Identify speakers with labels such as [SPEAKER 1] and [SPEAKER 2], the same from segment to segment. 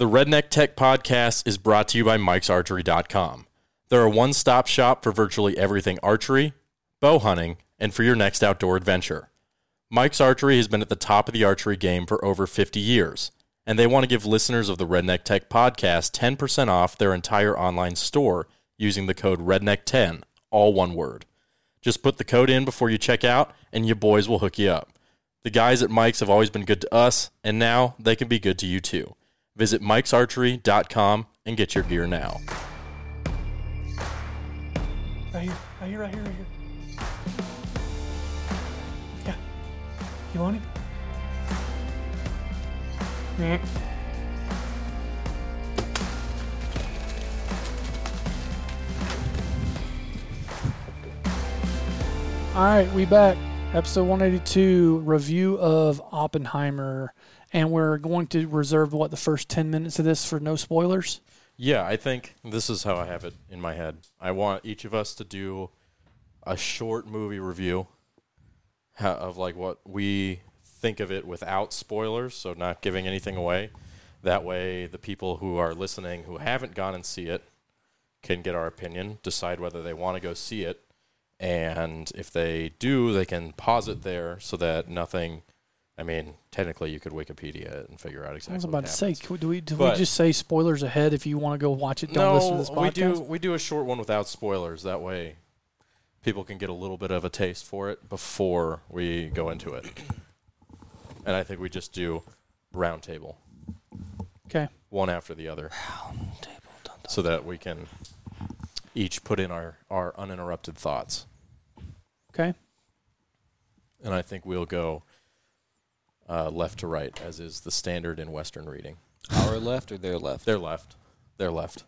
[SPEAKER 1] The Redneck Tech Podcast is brought to you by Mike'sArchery.com. They're a one stop shop for virtually everything archery, bow hunting, and for your next outdoor adventure. Mike's Archery has been at the top of the archery game for over 50 years, and they want to give listeners of the Redneck Tech Podcast 10% off their entire online store using the code REDNECK10, all one word. Just put the code in before you check out, and your boys will hook you up. The guys at Mike's have always been good to us, and now they can be good to you too. Visit mikesarchery.com and get your gear now.
[SPEAKER 2] Right here, right here, right here, right here. Yeah. You want him? Yeah. All right, we back. Episode 182 review of Oppenheimer, and we're going to reserve what the first 10 minutes of this for no spoilers.
[SPEAKER 1] Yeah, I think this is how I have it in my head. I want each of us to do a short movie review of like what we think of it without spoilers, so not giving anything away. That way, the people who are listening who haven't gone and see it can get our opinion, decide whether they want to go see it, and if they do, they can pause it there so that nothing. I mean, technically, you could Wikipedia it and figure out exactly.
[SPEAKER 2] I was about to say, do we do
[SPEAKER 1] But-
[SPEAKER 2] we just say spoilers ahead if you want to go watch it? Don't
[SPEAKER 1] no,
[SPEAKER 2] listen to this podcast.
[SPEAKER 1] we do we do a short one without spoilers. That way, people can get a little bit of a taste for it before we go into it. And I think we just do round table,
[SPEAKER 2] Okay.
[SPEAKER 1] one after the other, so that we can each put in our our uninterrupted thoughts.
[SPEAKER 2] Okay.
[SPEAKER 1] And I think we'll go uh, left to right, as is the standard in Western reading.
[SPEAKER 3] Our left or their left?
[SPEAKER 1] They're left. They're left.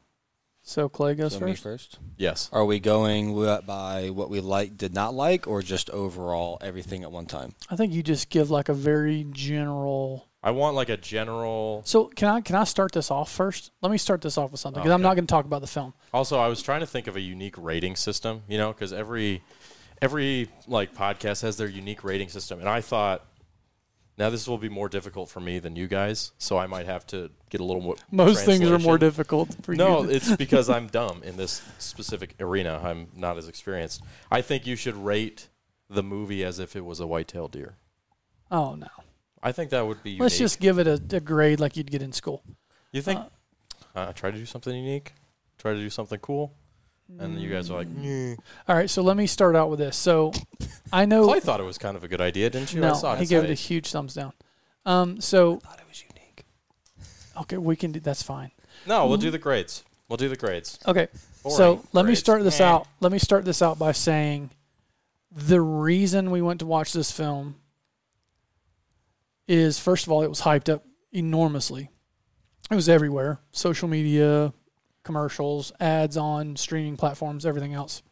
[SPEAKER 2] So Clay goes
[SPEAKER 3] so me
[SPEAKER 2] first.
[SPEAKER 3] first.
[SPEAKER 1] Yes.
[SPEAKER 3] Are we going wi- by what we like, did not like, or just overall everything at one time?
[SPEAKER 2] I think you just give like a very general.
[SPEAKER 1] I want like a general.
[SPEAKER 2] So can I can I start this off first? Let me start this off with something because I'm
[SPEAKER 1] Okay.
[SPEAKER 2] not going to talk about the film.
[SPEAKER 1] Also, I was trying to think of a unique rating system, you know, because every every like podcast has their unique rating system, and I thought now this will be more difficult for me than you guys, so I might have to get a little more.
[SPEAKER 2] Most things are more difficult for
[SPEAKER 1] No,
[SPEAKER 2] you.
[SPEAKER 1] No, it's because I'm dumb in this specific arena. I'm not as experienced. I think you should rate the movie as if it was a white-tailed deer.
[SPEAKER 2] oh no.
[SPEAKER 1] I think that would be. Unique.
[SPEAKER 2] Let's just give it a, a grade like you'd get in school.
[SPEAKER 1] You think? Uh, try to do something unique. Try to do something cool, and you guys are like, "Nyeh."
[SPEAKER 2] All right, so let me start out with this. So I know
[SPEAKER 1] Clay thought it was kind of a good idea, didn't you? I
[SPEAKER 2] no,
[SPEAKER 1] saw
[SPEAKER 2] he
[SPEAKER 1] his
[SPEAKER 2] gave it a
[SPEAKER 1] face.
[SPEAKER 2] huge thumbs down. Um, so I
[SPEAKER 3] thought it was unique.
[SPEAKER 2] okay, we can do that's fine.
[SPEAKER 1] No, we'll do the grades. We'll do the grades.
[SPEAKER 2] Okay, so
[SPEAKER 1] Boring
[SPEAKER 2] let me
[SPEAKER 1] grades.
[SPEAKER 2] start this
[SPEAKER 1] Eh.
[SPEAKER 2] out. Let me start this out by saying the reason we went to watch this film is first of all, it was hyped up enormously. It was everywhere social media, commercials, ads on streaming platforms, everything else.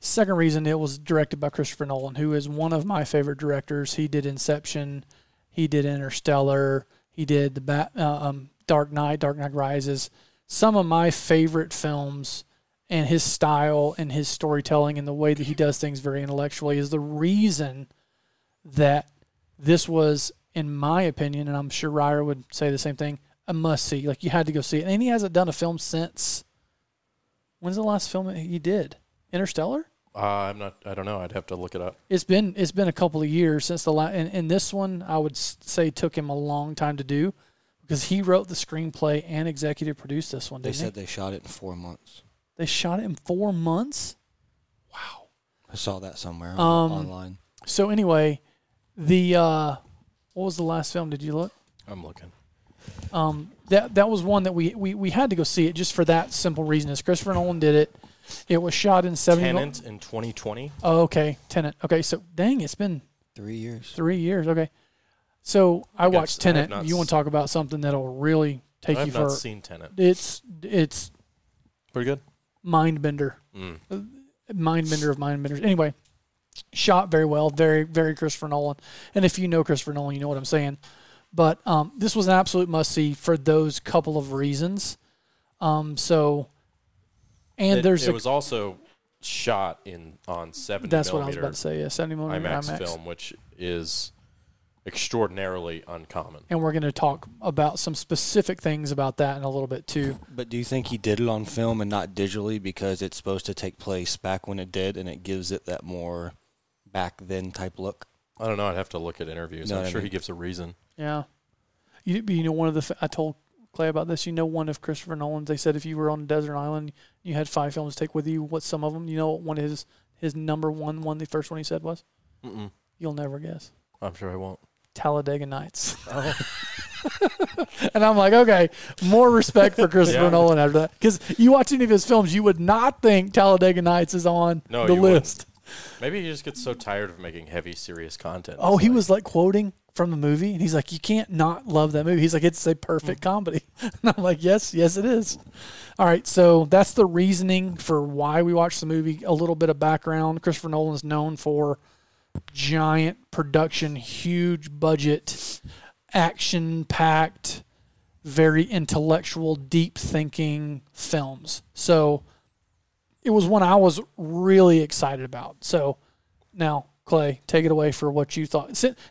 [SPEAKER 2] Second reason, it was directed by Christopher Nolan, who is one of my favorite directors. He did Inception, he did Interstellar, he did the Bat, uh, um, Dark Knight, Dark Knight Rises. Some of my favorite films and his style and his storytelling and the way that he does things very intellectually is the reason that this was, in my opinion, and I'm sure Ryer would say the same thing, a must see. Like you had to go see it. And he hasn't done a film since. When's the last film he did? Interstellar.
[SPEAKER 1] Uh, I'm not. I don't know. I'd have to look it up.
[SPEAKER 2] It's been it's been a couple of years since the last. And, and this one, I would say, took him a long time to do because he wrote the screenplay and executive produced this one.
[SPEAKER 3] They
[SPEAKER 2] Didn't
[SPEAKER 3] said
[SPEAKER 2] he?
[SPEAKER 3] they shot it in four months.
[SPEAKER 2] they shot it in four months. Wow.
[SPEAKER 3] I saw that somewhere
[SPEAKER 2] Um,
[SPEAKER 3] online.
[SPEAKER 2] So anyway, the uh, what was the last film? Did you look?
[SPEAKER 1] I'm looking.
[SPEAKER 2] Um, that that was one that we, we we had to go see it just for that simple reason. Is Christopher Nolan did it. It was shot in seventy.
[SPEAKER 1] Tenet in 2020.
[SPEAKER 2] Oh, okay, Tenet. Okay, so dang, it's been
[SPEAKER 3] Three years.
[SPEAKER 2] three years. Okay, so I
[SPEAKER 1] I've
[SPEAKER 2] watched
[SPEAKER 1] s- I
[SPEAKER 2] Tenet.
[SPEAKER 1] not
[SPEAKER 2] You want to talk about something that'll really take
[SPEAKER 1] I've
[SPEAKER 2] you
[SPEAKER 1] not
[SPEAKER 2] for
[SPEAKER 1] seen Tenet.
[SPEAKER 2] it's it's
[SPEAKER 1] Pretty good.
[SPEAKER 2] mind bender,
[SPEAKER 1] Mm.
[SPEAKER 2] mind bender of mind benders. Anyway, shot very well, very very Christopher Nolan. And if you know Christopher Nolan, you know what I'm saying. But um, this was an absolute must see for those couple of reasons. Um, so, and
[SPEAKER 1] it,
[SPEAKER 2] there's
[SPEAKER 1] it
[SPEAKER 2] a,
[SPEAKER 1] was also shot in on 70
[SPEAKER 2] that's what I was
[SPEAKER 1] millimeter
[SPEAKER 2] about to say. Yeah, 70 millimeter
[SPEAKER 1] IMAX,
[SPEAKER 2] IMAX.
[SPEAKER 1] film, which is extraordinarily uncommon.
[SPEAKER 2] And we're going to talk about some specific things about that in a little bit too.
[SPEAKER 3] But do you think he did it on film and not digitally because it's supposed to take place back when it did, and it gives it that more back then type look?
[SPEAKER 1] I don't know. I'd have to look at interviews.
[SPEAKER 3] No,
[SPEAKER 1] I'm
[SPEAKER 3] I
[SPEAKER 1] sure
[SPEAKER 3] mean-
[SPEAKER 1] he gives a reason.
[SPEAKER 2] Yeah. You, you know, one of the, I told Clay about this, you know, one of Christopher Nolan's, they said if you were on a desert island, you had five films to take with you, what some of them, you know, what one of his, his number one, one, the first one he said was?
[SPEAKER 1] Mm-mm.
[SPEAKER 2] You'll never guess.
[SPEAKER 1] I'm sure I won't.
[SPEAKER 2] Talladega Nights.
[SPEAKER 1] Oh,
[SPEAKER 2] and I'm like, okay, more respect for Christopher
[SPEAKER 1] Yeah.
[SPEAKER 2] Nolan after that. Because you watch any of his films, you would not think Talladega Nights is on
[SPEAKER 1] No,
[SPEAKER 2] the
[SPEAKER 1] you wouldn't.
[SPEAKER 2] list.
[SPEAKER 1] maybe he just gets so tired of making heavy, serious content.
[SPEAKER 2] Oh,
[SPEAKER 1] It's
[SPEAKER 2] he
[SPEAKER 1] like,
[SPEAKER 2] was like quoting from the movie, and he's like, "You can't not love that movie." He's like, "It's a perfect
[SPEAKER 1] Mm.
[SPEAKER 2] comedy," and I'm like, "Yes, yes, it is." All right, so that's the reasoning for why we watched the movie. A little bit of background: Christopher Nolan's known for giant production, huge budget, action-packed, very intellectual, deep-thinking films. So it was one I was really excited about. So now, Clay, take it away for what you thought.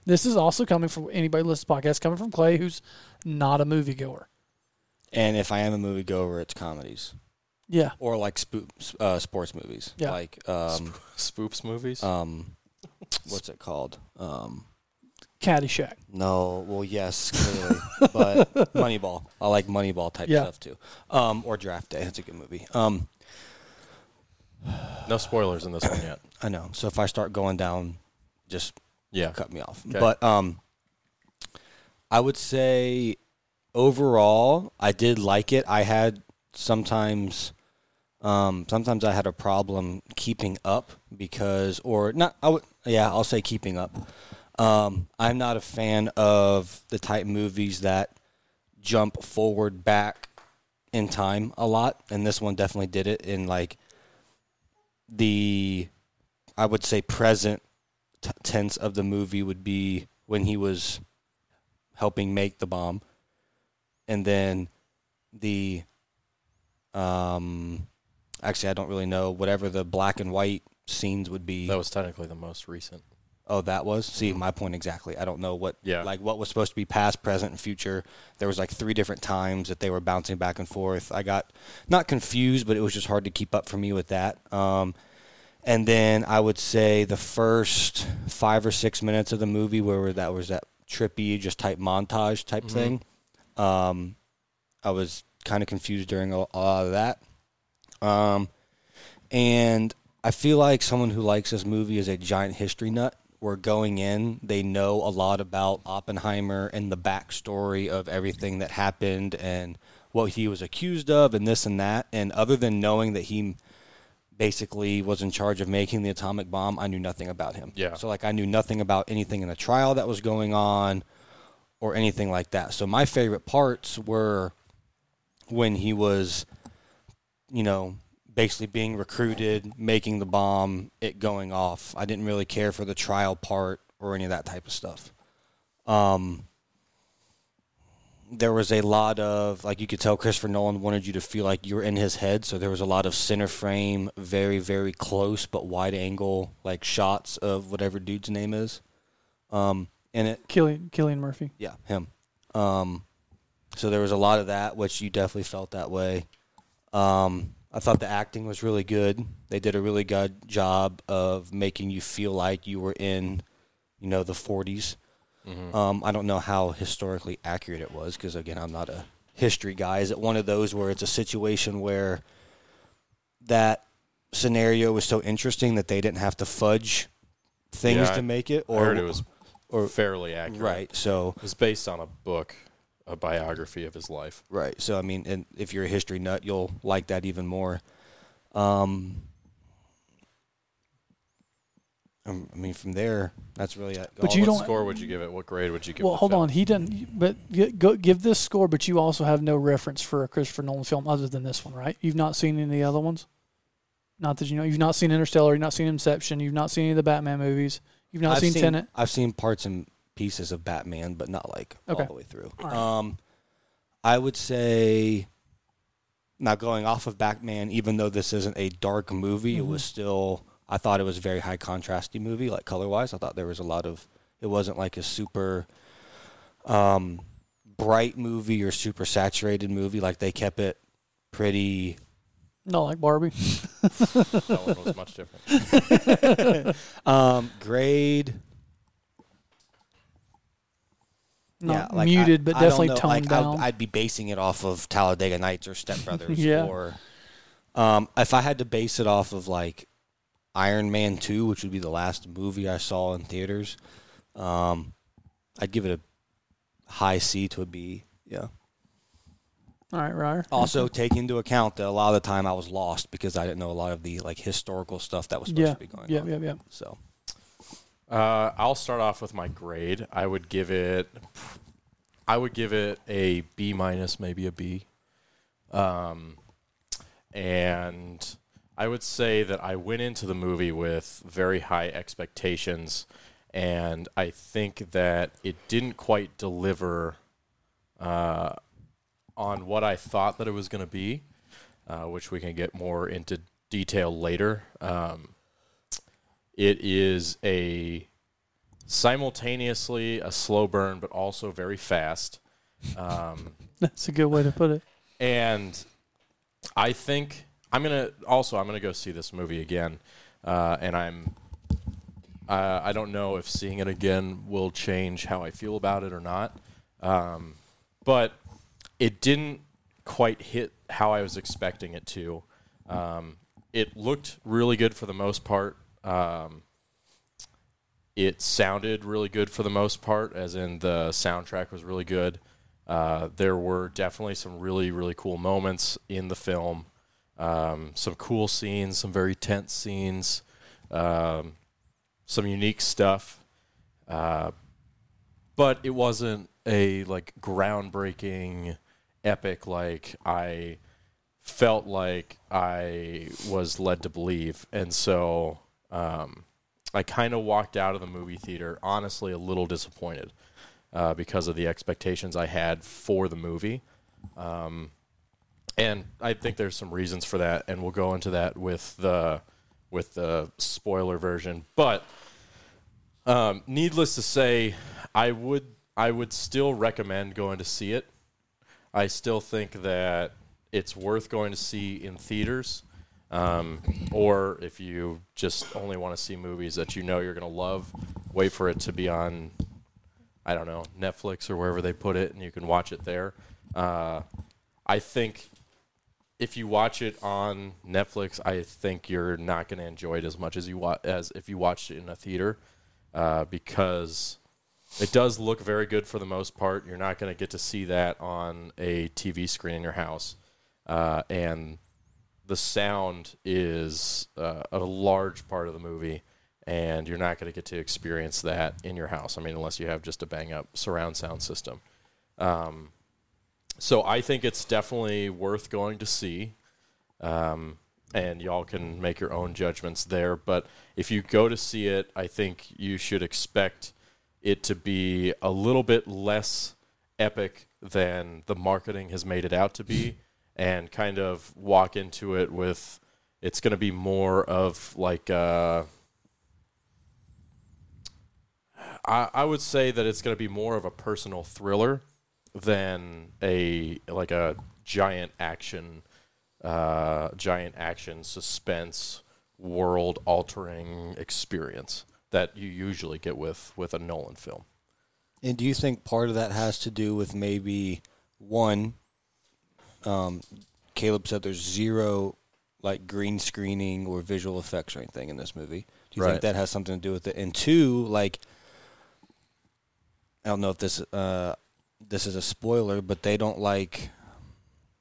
[SPEAKER 2] This is also coming from anybody listening to the podcast, coming from Clay, who's not a moviegoer.
[SPEAKER 3] And if I am a moviegoer, it's comedies
[SPEAKER 2] Yeah,
[SPEAKER 3] or like spoop, uh, sports movies,
[SPEAKER 2] Yeah.
[SPEAKER 3] like um,
[SPEAKER 1] spoops movies.
[SPEAKER 3] um, what's it called? Um,
[SPEAKER 2] Caddyshack.
[SPEAKER 3] no, well, yes, clearly, but Moneyball. I like Moneyball type
[SPEAKER 2] Yeah.
[SPEAKER 3] stuff too. Um, or Draft Day. That's a good movie. Um,
[SPEAKER 1] no spoilers in this one yet.
[SPEAKER 3] I know. So if I start going down, just
[SPEAKER 1] Yeah.
[SPEAKER 3] cut me off.
[SPEAKER 1] Okay.
[SPEAKER 3] But um, I would say overall, I did like it. I had sometimes, um, sometimes I had a problem keeping up because, or not. I would, yeah, I'll say keeping up. Um, I'm not a fan of the type movies that jump forward back in time a lot, and this one definitely did it in like the, I would say present t- tense of the movie would be when he was helping make the bomb, and then the um, actually I don't really know whatever the black and white scenes would be.
[SPEAKER 1] That was technically the most recent.
[SPEAKER 3] Oh, that was. See, my point exactly. I don't know what
[SPEAKER 1] Yeah.
[SPEAKER 3] like what was supposed to be past, present, and future. There was like three different times that they were bouncing back and forth. I got not confused, but it was just hard to keep up for me with that. Um, and then I would say the first five or six minutes of the movie where that was that trippy, just type montage type thing. Um, I was kind of confused during a, a lot of that. Um, and I feel like someone who likes this movie is a giant history nut. Where going in, they know a lot about Oppenheimer and the backstory of everything that happened and what he was accused of and this and that. And other than knowing that he basically was in charge of making the atomic bomb, I knew nothing about him.
[SPEAKER 1] Yeah.
[SPEAKER 3] So like I knew nothing about anything in the trial that was going on or anything like that. So my favorite parts were when he was, you know, basically being recruited, making the bomb, it going off. I didn't really care for the trial part or any of that type of stuff. Um, there was a lot of like you could tell Christopher Nolan wanted you to feel like you were in his head, so there was a lot of center frame, very very close but wide angle like shots of whatever dude's name is. Um, in it,
[SPEAKER 2] Cillian, Cillian Murphy.
[SPEAKER 3] yeah, him. Um, so there was a lot of that, which you definitely felt that way. Um, I thought the acting was really good. They did a really good job of making you feel like you were in, you know, the 40s. Um, I don't know how historically accurate it was because, again, I'm not a history guy. Is it one of those where it's a situation where that scenario was so interesting that they didn't have to fudge things
[SPEAKER 1] Yeah,
[SPEAKER 3] to make it?
[SPEAKER 1] I heard it was
[SPEAKER 3] or
[SPEAKER 1] fairly accurate.
[SPEAKER 3] right. So
[SPEAKER 1] It was based on a book, a biography of his life.
[SPEAKER 3] Right. So I mean, and if you're a history nut, you'll like that even more. Um, um, I mean, from there, that's really. uh,
[SPEAKER 2] But
[SPEAKER 3] all
[SPEAKER 2] you
[SPEAKER 1] what
[SPEAKER 2] don't-
[SPEAKER 1] score would you give it? What grade would you give
[SPEAKER 2] it?
[SPEAKER 1] Well,
[SPEAKER 2] hold
[SPEAKER 1] film?
[SPEAKER 2] on. He didn't. But go, give this score, but you also have no reference for a Christopher Nolan film other than this one, right? You've not seen any of the other ones. Not that you know. You've not seen Interstellar. You've not seen Inception. You've not seen any of the Batman movies. You've not
[SPEAKER 3] I've
[SPEAKER 2] seen,
[SPEAKER 3] seen
[SPEAKER 2] Tenet.
[SPEAKER 3] I've seen parts and pieces of Batman, but not like
[SPEAKER 2] Okay.
[SPEAKER 3] all the way through.
[SPEAKER 2] All right.
[SPEAKER 3] Um, I would say. Now going off of Batman, even though this isn't a dark movie, it
[SPEAKER 2] Mhm.
[SPEAKER 3] was still. I thought it was a very high contrasty movie, like color wise. I thought there was a lot of It wasn't like a super um, bright movie or super saturated movie. Like they kept it pretty.
[SPEAKER 2] Not like Barbie.
[SPEAKER 1] that one was much different.
[SPEAKER 3] Um, grade.
[SPEAKER 2] Not
[SPEAKER 3] like,
[SPEAKER 2] muted,
[SPEAKER 3] I-
[SPEAKER 2] but
[SPEAKER 3] I
[SPEAKER 2] definitely toned
[SPEAKER 3] like,
[SPEAKER 2] down.
[SPEAKER 3] I'd, I'd be basing it off of Talladega Nights or Step Brothers.
[SPEAKER 2] Yeah.
[SPEAKER 3] Or um, if I had to base it off of like Iron Man Two, which would be the last movie I saw in theaters, um, I'd give it a high C to a B. Yeah.
[SPEAKER 2] All right, Ryer.
[SPEAKER 3] Also, take into account that a lot of the time I was lost because I didn't know a lot of the like historical stuff that was supposed
[SPEAKER 2] Yeah.
[SPEAKER 3] to be going
[SPEAKER 2] Yeah,
[SPEAKER 3] on.
[SPEAKER 2] yeah, yeah.
[SPEAKER 3] So
[SPEAKER 1] Uh, I'll start off with my grade. I would give it, I would give it a B minus, maybe a B. Um, and I would say that I went into the movie with very high expectations, and I think that it didn't quite deliver uh, on what I thought that it was going to be, uh, which we can get more into detail later. Um, it is a simultaneously a slow burn, but also very fast. Um,
[SPEAKER 2] That's a good way to put it.
[SPEAKER 1] and I think I'm gonna also I'm gonna go see this movie again, uh, and I'm uh, I don't know if seeing it again will change how I feel about it or not, um, but it didn't quite hit how I was expecting it to. Um, it looked really good for the most part. Um, it sounded really good for the most part, as in the soundtrack was really good. Uh, there were definitely some really, really cool moments in the film. Um, some cool scenes, some very tense scenes, um, some unique stuff. Uh, but it wasn't a like groundbreaking epic like I felt like I was led to believe. And so um, I kind of walked out of the movie theater honestly a little disappointed uh, because of the expectations I had for the movie. Um, and I think there's some reasons for that, and we'll go into that with the with the spoiler version. But um, needless to say, I would I would still recommend going to see it. I still think that it's worth going to see in theaters. Um, or if you just only want to see movies that you know you're going to love, wait for it to be on, I don't know, Netflix or wherever they put it, and you can watch it there. Uh, I think if you watch it on Netflix, I think you're not going to enjoy it as much as you wa- as if you watched it in a theater, uh, because it does look very good for the most part. You're not going to get to see that on a TV screen in your house, uh, and the sound is uh, a large part of the movie, and you're not going to get to experience that in your house. I mean, unless you have just a bang up surround sound system. Um, so I think it's definitely worth going to see. Um, and y'all can make your own judgments there. But if you go to see it, I think you should expect it to be a little bit less epic than the marketing has made it out to be, and kind of walk into it with it's going to be more of like uh, I, I would say that it's going to be more of a personal thriller than a like a giant action uh, giant action suspense world altering experience that you usually get with with a Nolan film.
[SPEAKER 3] And do you think part of that has to do with maybe one? Um, Caleb said there's zero like green screening or visual effects or anything in this movie. Do you
[SPEAKER 1] Right.
[SPEAKER 3] think that has something to do with it? And two, like I don't know if this uh, this is a spoiler, but they don't like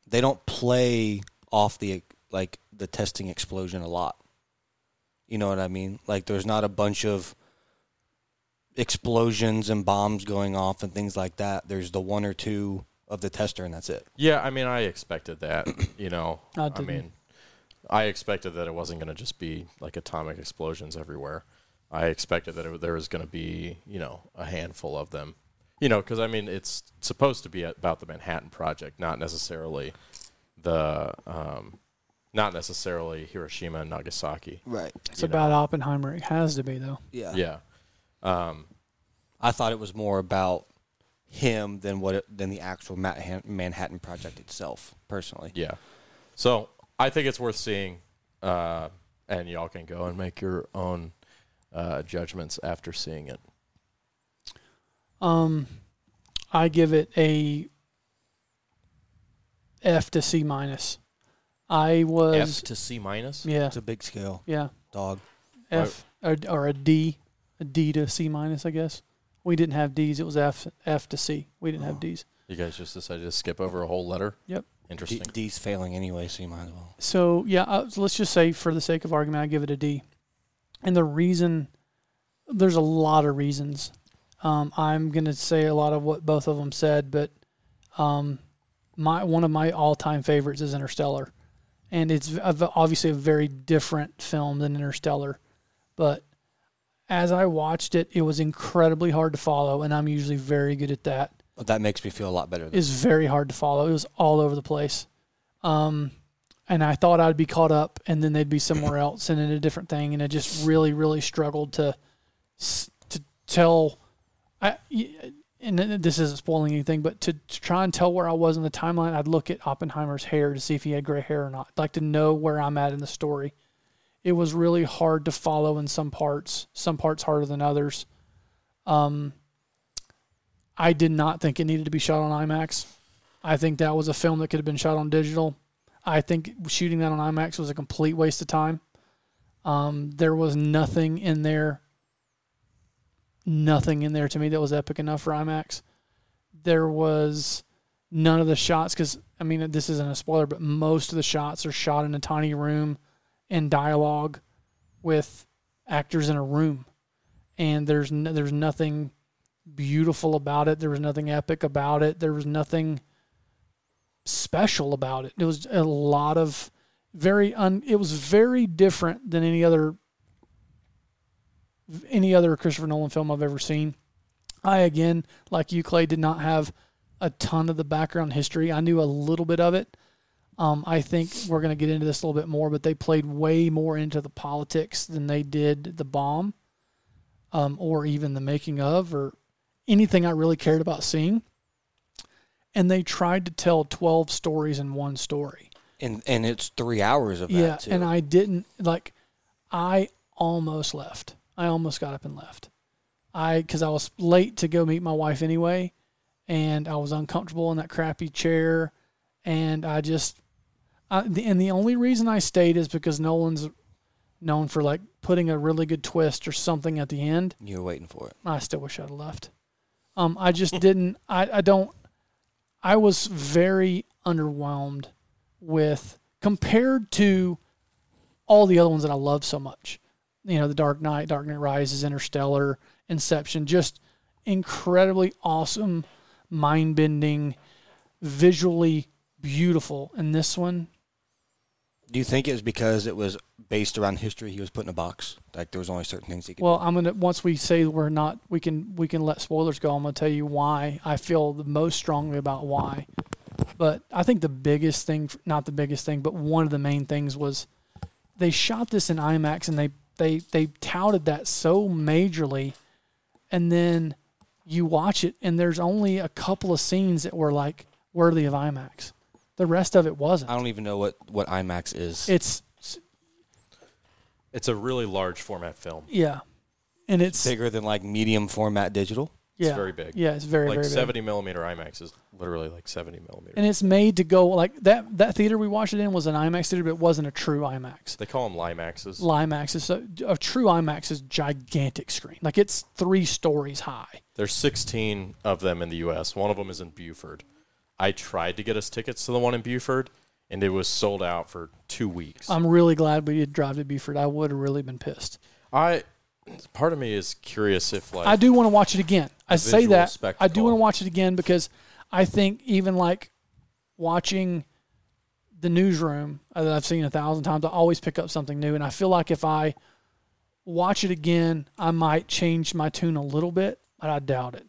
[SPEAKER 3] they don't play off the like the testing explosion a lot. You know what I mean? Like there's not a bunch of explosions and bombs going off and things like that. There's the one or two of the tester and that's it.
[SPEAKER 1] Yeah, I mean, I expected that. You know,
[SPEAKER 2] I
[SPEAKER 1] I, mean, I expected that it wasn't going to just be like atomic explosions everywhere. I expected that it, there was going to be, you know, a handful of them. You know, because I mean, it's supposed to be about the Manhattan Project, not necessarily the, um, not necessarily Hiroshima and Nagasaki.
[SPEAKER 3] Right.
[SPEAKER 2] It's about
[SPEAKER 1] know.
[SPEAKER 2] Oppenheimer. It has to be though.
[SPEAKER 3] Yeah.
[SPEAKER 1] Yeah. Um,
[SPEAKER 3] I thought it was more about him than what it, than the actual Manhattan Manhattan Project itself. Personally,
[SPEAKER 1] Yeah. So I think it's worth seeing, uh, and y'all can go and make your own uh, judgments after seeing it.
[SPEAKER 2] Um, I give it a F to C minus. I was
[SPEAKER 1] F to C minus.
[SPEAKER 2] yeah
[SPEAKER 3] it's a big scale,
[SPEAKER 2] yeah
[SPEAKER 3] dog.
[SPEAKER 2] F or, or a D, a D to C minus. I guess we didn't have D's. It was F F to C. We didn't have
[SPEAKER 3] Oh.
[SPEAKER 2] D's.
[SPEAKER 1] You guys just decided to skip over a whole letter.
[SPEAKER 2] Yep.
[SPEAKER 3] D,
[SPEAKER 1] Interesting.
[SPEAKER 3] D's failing anyway, so you might as well.
[SPEAKER 2] So yeah, uh, so let's just say for the sake of argument, I give it a D. And the reason, there's a lot of reasons. Um, I'm gonna say a lot of what both of them said, but um, my one of my all-time favorites is Interstellar, and it's obviously a very different film than Interstellar, but as I watched it, it was incredibly hard to follow, and I'm usually very good at that
[SPEAKER 3] But that makes me feel a lot better.
[SPEAKER 2] Is very hard to follow. It was all over the place. Um, and I thought I'd be caught up, and then they'd be somewhere else and in a different thing, and I just really, really struggled to to tell. I and this isn't spoiling anything, but to, to try and tell where I was in the timeline, I'd look at Oppenheimer's hair to see if he had gray hair or not. I'd like to know where I'm at in the story. It was really hard to follow in some parts, some parts harder than others. Um, I did not think it needed to be shot on IMAX. I think that was a film that could have been shot on digital. I think shooting that on IMAX was a complete waste of time. Um, there was nothing in there, nothing in there to me that was epic enough for IMAX. There was none of the shots because I mean this isn't a spoiler, but most of the shots are shot in a tiny room in dialogue with actors in a room, and there's no, there's nothing beautiful about it. There was nothing epic about it. There was nothing special about it. It was a lot of very un. It was very different than any other any other Christopher Nolan film I've ever seen. I again, like you, Clay, did not have a ton of the background history. I knew a little bit of it. Um, I think we're going to get into this a little bit more, but they played way more into the politics than they did the bomb, um, or even the making of, or anything I really cared about seeing. And they tried to tell twelve stories in one story.
[SPEAKER 3] and and it's three hours of that
[SPEAKER 2] Yeah,
[SPEAKER 3] too.
[SPEAKER 2] and I didn't like. I almost left. I almost got up and left. I because I was late to go meet my wife anyway, and I was uncomfortable in that crappy chair, and I just, I, the, and the only reason I stayed is because Nolan's known for like putting a really good twist or something at the end.
[SPEAKER 3] you were waiting for it.
[SPEAKER 2] I still wish I'd have left. Um, I just didn't. I, I don't. I was very underwhelmed with compared to all the other ones that I love so much. You know, The Dark Knight, Dark Knight Rises, Interstellar, Inception, just incredibly awesome, mind bending, visually beautiful. And this one,
[SPEAKER 3] Do you think it was because it was based around history he was put in a box? Like there was only certain things he could.
[SPEAKER 2] Well,
[SPEAKER 3] do?
[SPEAKER 2] I'm gonna once we say we're not, we can we can let spoilers go. I'm gonna tell you why I feel the most strongly about why. But I think the biggest thing, not the biggest thing, but one of the main things was they shot this in IMAX and they they they touted that so majorly, and then you watch it and there's only a couple of scenes that were like worthy of IMAX. The rest of it wasn't.
[SPEAKER 3] I don't even know what what IMAX is.
[SPEAKER 2] It's
[SPEAKER 1] It's a really large format film.
[SPEAKER 2] yeah, and it's
[SPEAKER 3] bigger than like medium format digital.
[SPEAKER 1] It's
[SPEAKER 2] yeah,
[SPEAKER 1] very big.
[SPEAKER 2] Yeah, it's very
[SPEAKER 1] like
[SPEAKER 2] very big.
[SPEAKER 1] 70 millimeter IMAX is literally like 70 millimeter.
[SPEAKER 2] and it's made to go like that. That theater we watched it in was an IMAX theater, but it wasn't a true IMAX.
[SPEAKER 1] they call them LieMAXes.
[SPEAKER 2] IMAX is so, a true IMAX is gigantic screen, like it's three stories high.
[SPEAKER 1] There's 16 of them in the U.S. One of them is in Buford. I tried to get us tickets to the one in Buford, and it was sold out for two weeks.
[SPEAKER 2] I'm really glad we did drive to Buford. I would have really been pissed.
[SPEAKER 1] I part of me is curious if like
[SPEAKER 2] I do want to watch it again. I say that I do want to watch it again because I think even like watching the newsroom uh, that I've seen a thousand times, I always pick up something new, and I feel like if I watch it again, I might change my tune a little bit, but I doubt it.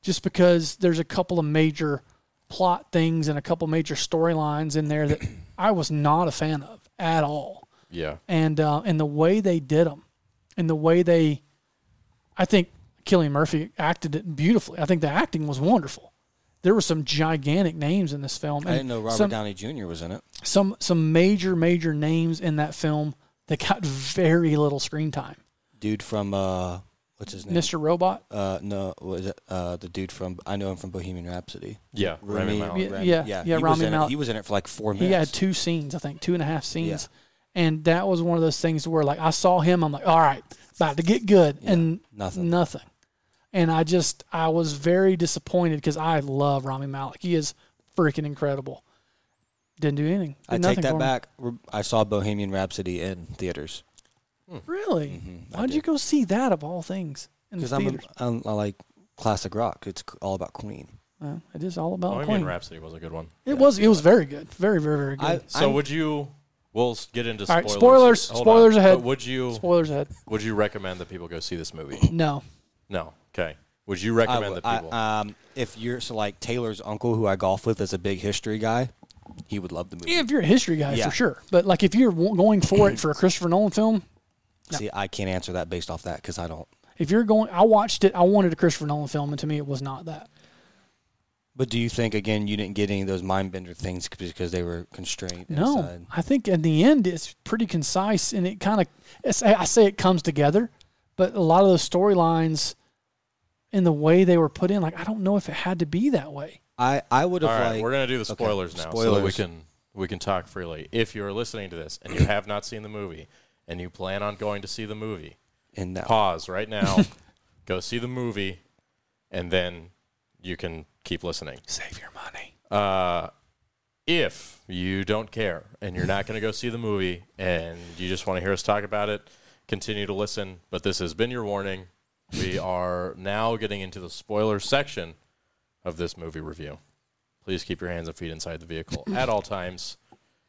[SPEAKER 2] Just because there's a couple of major plot things and a couple major storylines in there that I was not a fan of at all
[SPEAKER 1] yeah.
[SPEAKER 2] and uh, and the way they did them, and the way they, I think Cillian Murphy acted it beautifully. I think the acting was wonderful. There were some gigantic names in this film.
[SPEAKER 3] I didn't know Robert
[SPEAKER 2] some,
[SPEAKER 3] Downey Jr. was in it.
[SPEAKER 2] some some major major names in that film that got very little screen time.
[SPEAKER 3] Dude from uh, what's his name?
[SPEAKER 2] Mr. Robot.
[SPEAKER 3] Uh, no, was it uh the dude from? I know him from Bohemian Rhapsody.
[SPEAKER 1] Yeah, Rami Malek.
[SPEAKER 2] Yeah, yeah, yeah,
[SPEAKER 3] he was
[SPEAKER 2] Rami
[SPEAKER 3] in it. He was in it for like four
[SPEAKER 2] He
[SPEAKER 3] minutes.
[SPEAKER 2] had two scenes, I think, two and a half scenes. And that was one of those things where like I saw him, I'm like, all right, about to get good. and
[SPEAKER 3] nothing.
[SPEAKER 2] Nothing. And I just I was very disappointed because I love Rami Malek. He is freaking incredible. Didn't do anything. Did
[SPEAKER 3] I take that
[SPEAKER 2] for me.
[SPEAKER 3] back. I saw Bohemian Rhapsody in theaters
[SPEAKER 2] Really?
[SPEAKER 3] Mhm, I
[SPEAKER 2] Why'd you go see that of all things? In the
[SPEAKER 3] because I'm,
[SPEAKER 2] theaters?
[SPEAKER 3] a- I'm I like classic rock. It's all about Queen.
[SPEAKER 2] Well, it is all about
[SPEAKER 1] Bohemian
[SPEAKER 2] Queen.
[SPEAKER 1] Rhapsody was a good one.
[SPEAKER 2] It was it was very good. Very, very, very good.
[SPEAKER 3] I,
[SPEAKER 1] So
[SPEAKER 3] I'm-
[SPEAKER 1] would you? We'll get into
[SPEAKER 2] All right,
[SPEAKER 1] spoilers.
[SPEAKER 2] spoilers-
[SPEAKER 1] Hold
[SPEAKER 2] spoilers
[SPEAKER 1] on.
[SPEAKER 2] ahead.
[SPEAKER 1] But would you?
[SPEAKER 2] Spoilers ahead.
[SPEAKER 1] Would you recommend that people go see this movie?
[SPEAKER 2] No.
[SPEAKER 1] No. Okay. Would you recommend
[SPEAKER 3] would-
[SPEAKER 1] that people?
[SPEAKER 3] I- um, if you're so like Taylor's uncle, who I golf with, is a big history guy, he would love the movie.
[SPEAKER 2] If you're a history guy,
[SPEAKER 3] Yeah.
[SPEAKER 2] for sure. But like if you're w- going for it for a Christopher Nolan film, No.
[SPEAKER 3] See, I can't answer that based off that because I don't.
[SPEAKER 2] if you're going, I watched it. I wanted a Christopher Nolan film, and to me, it was not that.
[SPEAKER 3] But do you think again you didn't get any of those mind bender things because they were constrained?
[SPEAKER 2] No,
[SPEAKER 3] inside?
[SPEAKER 2] I think in the end it's pretty concise, and it kind of I say it comes together, but a lot of those storylines, in the way they were put in, like I don't know if it had to be that way.
[SPEAKER 3] I I would have
[SPEAKER 1] right,
[SPEAKER 3] like.
[SPEAKER 1] we're gonna do the
[SPEAKER 3] okay,
[SPEAKER 1] spoilers now, so that we can we can talk freely. If you're listening to this and you have not seen the movie and you plan on going to see the movie,
[SPEAKER 3] that.
[SPEAKER 1] pause right now, go see the movie, and then you can keep listening.
[SPEAKER 2] Save your money.
[SPEAKER 1] Uh, if you don't care and you're not going to go see the movie and you just want to hear us talk about it, continue to listen. But this has been your warning. We are now getting into the spoiler section of this movie review. Please keep your hands and feet inside the vehicle at all times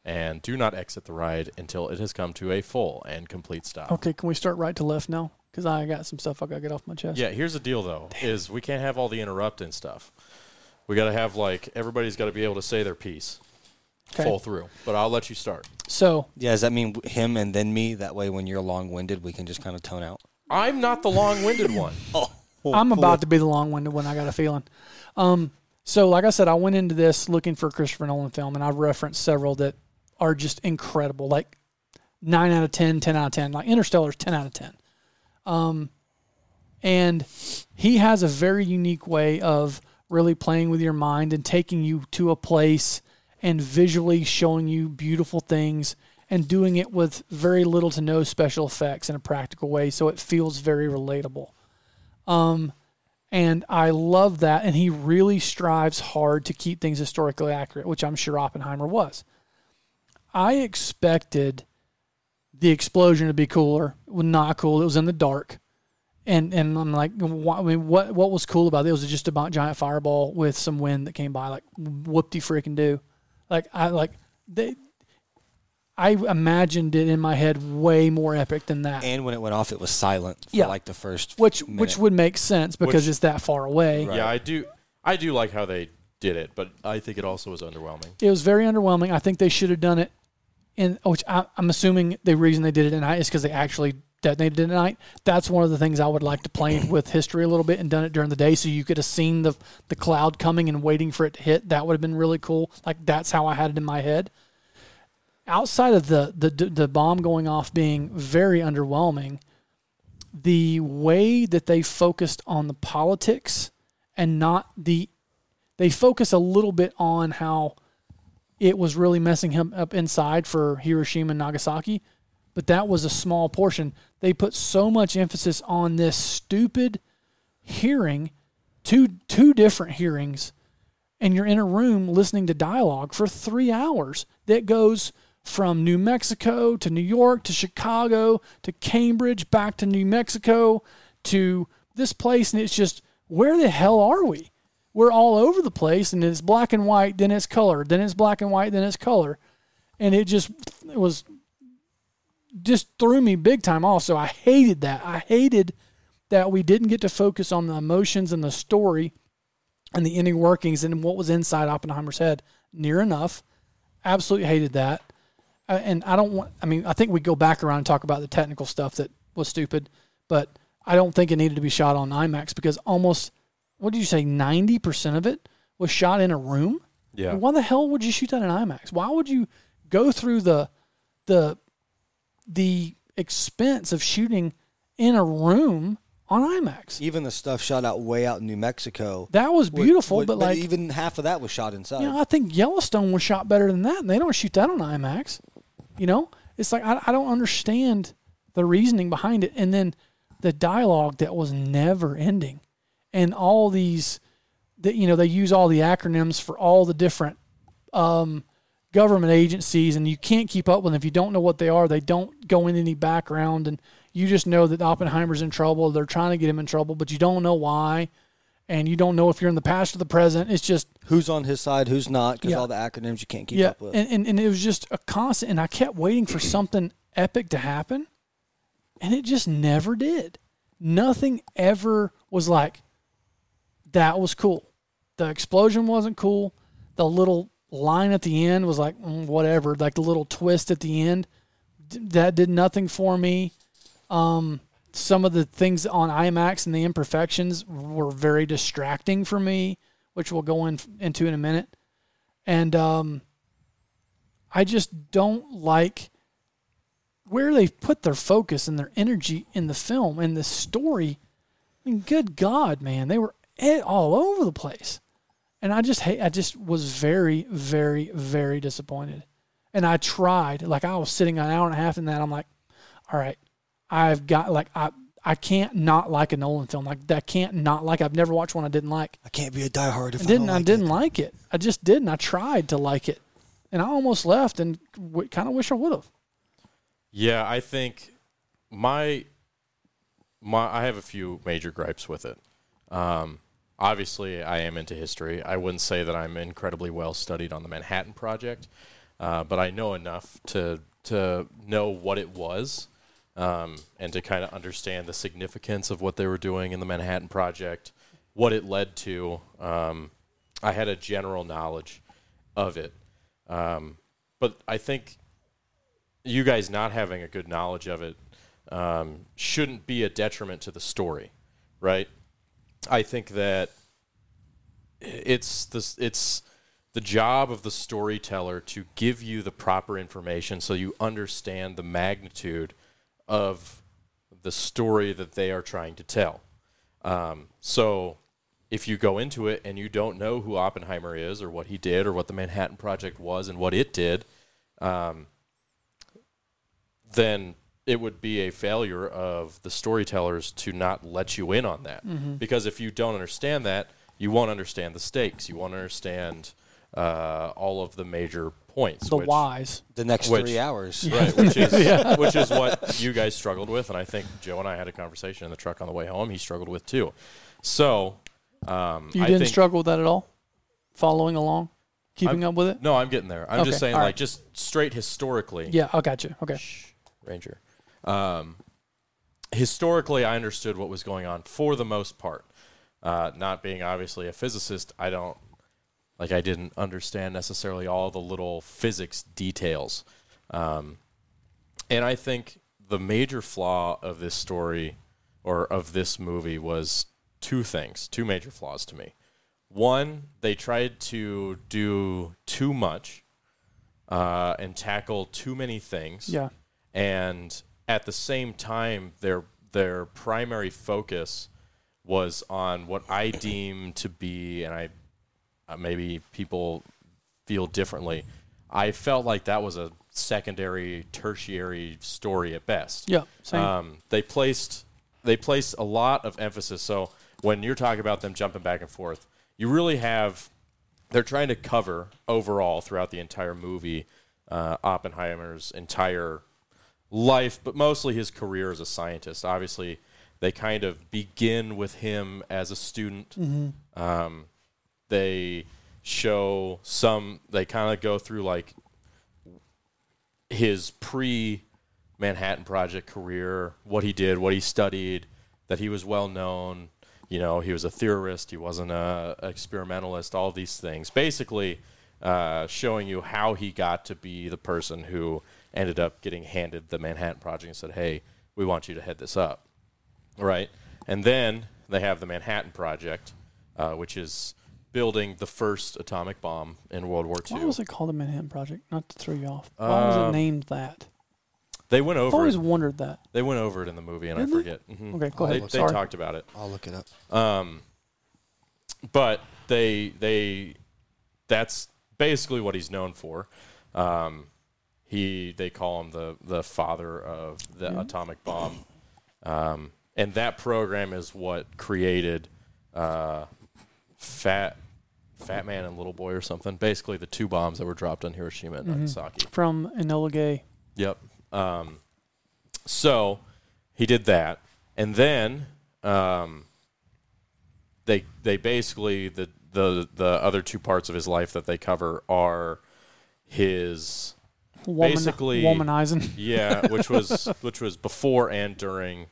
[SPEAKER 1] and do not exit the ride until it has come to a full and complete stop.
[SPEAKER 2] Okay, can we start right to left now? Because I got some stuff I got to get off my chest.
[SPEAKER 1] Yeah, here's the deal though: is we can't have all the interrupting stuff. We got to have like everybody's got to be able to say their piece
[SPEAKER 2] Okay.
[SPEAKER 1] full through. But I'll let you start.
[SPEAKER 2] So
[SPEAKER 3] Yeah, does that mean him and then me? That way, when you're long winded, we can just kind of tone out.
[SPEAKER 1] I'm not the long-winded one.
[SPEAKER 2] I'm about to be the long-winded one. I got a feeling. Um, so, like I said, I went into this looking for a Christopher Nolan film, and I've referenced several that are just incredible. Like nine out of 10, 10 out of ten. Like Interstellar's ten out of ten. Um, and he has a very unique way of really playing with your mind and taking you to a place and visually showing you beautiful things and doing it with very little to no special effects in a practical way so it feels very relatable um, and I love that. And he really strives hard to keep things historically accurate, which I'm sure Oppenheimer was. I expected the explosion to be cooler. It was not cool. It was in the dark. And and I'm like, why, I mean, what what was cool about it? It was just a giant fireball with some wind that came by. Like, whoop de freaking do. Like I like they. I imagined it in my head way more epic than that.
[SPEAKER 3] And when it went off, it was silent for
[SPEAKER 2] Yeah.
[SPEAKER 3] like the first
[SPEAKER 2] which
[SPEAKER 3] minute.
[SPEAKER 2] which would make sense because
[SPEAKER 1] Which-
[SPEAKER 2] it's that far away.
[SPEAKER 3] Right.
[SPEAKER 1] Yeah, I do. I do like how they did it, but I think it also was underwhelming.
[SPEAKER 2] It was very underwhelming. I think they should have done it in oh, which I, I'm assuming the reason they did it at night is because they actually detonated it at night. That's one of the things I would like to play with history a little bit and done it during the day so you could have seen the the cloud coming and waiting for it to hit. That would have been really cool. Like that's how I had it in my head. Outside of the the the bomb going off being very underwhelming, the way that they focused on the politics and not the they focus a little bit on how it was really messing him up inside for Hiroshima and Nagasaki, but that was a small portion. They put so much emphasis on this stupid hearing, two two different hearings, and you're in a room listening to dialogue for three hours that goes from New Mexico to New York to Chicago to Cambridge back to New Mexico to this place, and it's just where the hell are we? We're all over the place, and it's black and white, then it's color, then it's black and white, then it's color, and it just it was just threw me big time off. So I hated that. I hated that we didn't get to focus on the emotions and the story and the inner workings and what was inside Oppenheimer's head near enough. Absolutely hated that. Uh, and I don't want, I mean, I think we go back around and talk about the technical stuff that was stupid, but I don't think it needed to be shot on IMAX because almost what did you say, ninety percent of it was shot in a room.
[SPEAKER 1] Yeah.
[SPEAKER 2] Why the hell would you shoot that in IMAX? Why would you go through the the the expense of shooting in a room on IMAX?
[SPEAKER 3] Even the stuff shot out way out in New Mexico.
[SPEAKER 2] That was
[SPEAKER 3] would-
[SPEAKER 2] beautiful,
[SPEAKER 3] would-
[SPEAKER 2] but like
[SPEAKER 3] even half of that was shot inside.
[SPEAKER 2] you know, I think Yellowstone was shot better than that, and they don't shoot that on IMAX. You know, it's like I, I don't understand the reasoning behind it, and then the dialogue that was never ending, and all these, that you know, they use all the acronyms for all the different um, government agencies, and you can't keep up with them if you don't know what they are. They don't go into any background, and you just know that Oppenheimer's in trouble. They're trying to get him in trouble, but you don't know why, and you don't know if you're in the past or the present. It's just
[SPEAKER 3] who's on his side, who's not, because
[SPEAKER 2] Yeah.
[SPEAKER 3] all the acronyms you can't keep
[SPEAKER 2] yeah,
[SPEAKER 3] up with.
[SPEAKER 2] and, and and it was just a constant, and I kept waiting for something epic to happen, and it just never did. Nothing ever was like that was cool. The explosion wasn't cool. The little line at the end was like mm, whatever. Like the little twist at the end that did nothing for me. Um, some of the things on IMAX and the imperfections were very distracting for me, which we'll go in, into in a minute. And um, I just don't like where they've put their focus and their energy in the film and the story. I mean, good God, man, they were all over the place, and I just hate. I just was very, very, very disappointed. And I tried, like I was sitting an hour and a half in that. I'm like, all right, I've got like I I can't not like a Nolan film. Like I can't not like. I've never watched one I didn't like.
[SPEAKER 3] I can't be a diehard if
[SPEAKER 2] I
[SPEAKER 3] I,
[SPEAKER 2] didn't.
[SPEAKER 3] don't
[SPEAKER 2] I,
[SPEAKER 3] like
[SPEAKER 2] didn't
[SPEAKER 3] it.
[SPEAKER 2] like it. I just didn't. I tried to like it, and I almost left, and w- kind of wish I would have.
[SPEAKER 1] Yeah, I think my my I have a few major gripes with it. Um, obviously, I am into history. I wouldn't say that I'm incredibly well studied on the Manhattan Project, uh, but I know enough to to know what it was um, and to kind of understand the significance of what they were doing in the Manhattan Project, what it led to. Um, I had a general knowledge of it, um, but I think you guys not having a good knowledge of it um, shouldn't be a detriment to the story, right? I think that it's this it's the job of the storyteller to give you the proper information so you understand the magnitude of the story that they are trying to tell. Um, so if you go into it and you don't know who Oppenheimer is or what he did or what the Manhattan Project was and what it did, um, then it would be a failure of the storytellers to not let you in on that. Because if you don't understand that, you won't understand the stakes. You won't understand uh, all of the major points.
[SPEAKER 2] The
[SPEAKER 1] which,
[SPEAKER 2] whys.
[SPEAKER 3] The next
[SPEAKER 1] Which-
[SPEAKER 3] three hours.
[SPEAKER 1] Right, which is which is what you guys struggled with, and I think Joe and I had a conversation in the truck on the way home. He struggled with too. So um,
[SPEAKER 2] You
[SPEAKER 1] I
[SPEAKER 2] didn't
[SPEAKER 1] think,
[SPEAKER 2] struggle with that at all. Following along, keeping up with it.
[SPEAKER 1] No, I'm getting there. I'm
[SPEAKER 2] Okay,
[SPEAKER 1] just saying,
[SPEAKER 2] all
[SPEAKER 1] like, just straight historically.
[SPEAKER 2] Yeah, I got you. Okay.
[SPEAKER 1] Shh, Ranger. Um, historically, I understood what was going on for the most part. Uh, not being obviously a physicist, I don't like. I didn't understand necessarily all the little physics details, um, and I think the major flaw of this story or of this movie was two things, two major flaws to me. One, they tried to do too much uh, and tackle too many things
[SPEAKER 2] Yeah.
[SPEAKER 1] and at the same time their their primary focus was on what I deem to be and I uh, maybe people feel differently I felt like that was a secondary tertiary story at best
[SPEAKER 2] Yeah. Same.
[SPEAKER 1] um, they placed they placed a lot of emphasis. So when you're talking about them jumping back and forth, you really have they're trying to cover overall throughout the entire movie uh, Oppenheimer's entire life, but mostly his career as a scientist. Obviously, they kind of begin with him as a student. Um, they show some. They kind of go through like his pre Manhattan Project career, what he did, what he studied, that he was well known. You know, he was a theorist, he wasn't a, a experimentalist, all these things. Basically, uh, showing you how he got to be the person who ended up getting handed the Manhattan Project and said, hey, we want you to head this up. right? And then they have the Manhattan Project, uh, which is building the first atomic bomb in World War II.
[SPEAKER 2] Why was it called the Manhattan Project? Not to throw you off. Why was
[SPEAKER 1] Um,
[SPEAKER 2] it named that?
[SPEAKER 1] They went over
[SPEAKER 2] I've
[SPEAKER 1] over
[SPEAKER 2] always
[SPEAKER 1] it.
[SPEAKER 2] wondered that.
[SPEAKER 1] They went over it in the movie, and I
[SPEAKER 2] Did they?
[SPEAKER 1] forget. Mhm.
[SPEAKER 2] Okay, go
[SPEAKER 1] They,
[SPEAKER 2] ahead.
[SPEAKER 1] they
[SPEAKER 2] Sorry.
[SPEAKER 1] talked about it.
[SPEAKER 3] I'll look it up.
[SPEAKER 1] Um, but they they that's basically what he's known for. Um, he they call him the the father of the
[SPEAKER 2] Yeah.
[SPEAKER 1] atomic bomb, um, and that program is what created uh, Fat Fat Man and Little Boy or something. Basically, the two bombs that were dropped on Hiroshima and
[SPEAKER 2] Mhm.
[SPEAKER 1] Nagasaki.
[SPEAKER 2] From Enola Gay.
[SPEAKER 1] Yep. Um, so he did that, and then um, they they basically the the the other two parts of his life that they cover are his
[SPEAKER 2] Woman,
[SPEAKER 1] Basically-
[SPEAKER 2] womanizing.
[SPEAKER 1] yeah, which was which was before and during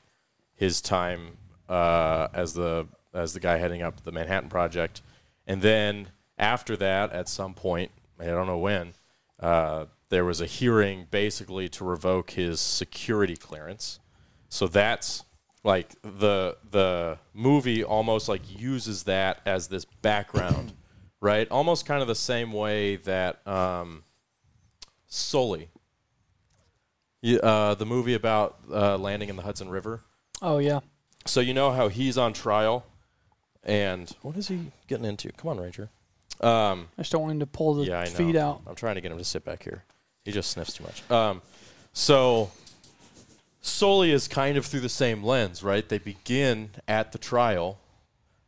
[SPEAKER 1] his time uh, as the as the guy heading up the Manhattan Project, and then after that, at some point, I don't know when, uh, there was a hearing basically to revoke his security clearance. So that's like the the movie almost like uses that as this background, right? Almost kind of the same way that um, Sully uh, the movie about uh, landing in the Hudson River.
[SPEAKER 2] Oh yeah.
[SPEAKER 1] So you know how he's on trial, and what is he getting into? Come on, Ranger. Um,
[SPEAKER 2] I just don't want him to pull the
[SPEAKER 1] yeah,
[SPEAKER 2] feet out.
[SPEAKER 1] I'm trying to get him to sit back here. He just sniffs too much. Um, so Sully is kind of through the same lens, right? They begin at the trial,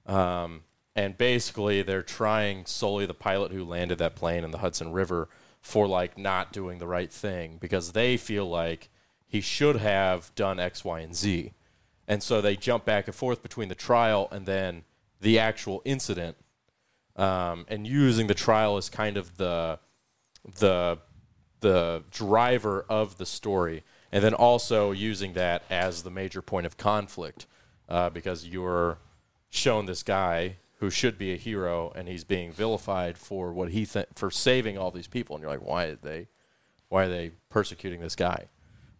[SPEAKER 1] um, and basically they're trying Sully, the pilot who landed that plane in the Hudson River, for like not doing the right thing because they feel like he should have done X, Y, and Z. And so they jump back and forth between the trial and then the actual incident, um, and using the trial as kind of the the the driver of the story, and then also using that as the major point of conflict, uh, because you're shown this guy who should be a hero and he's being vilified for what he th- for saving all these people, and you're like, why did they, why are they persecuting this guy,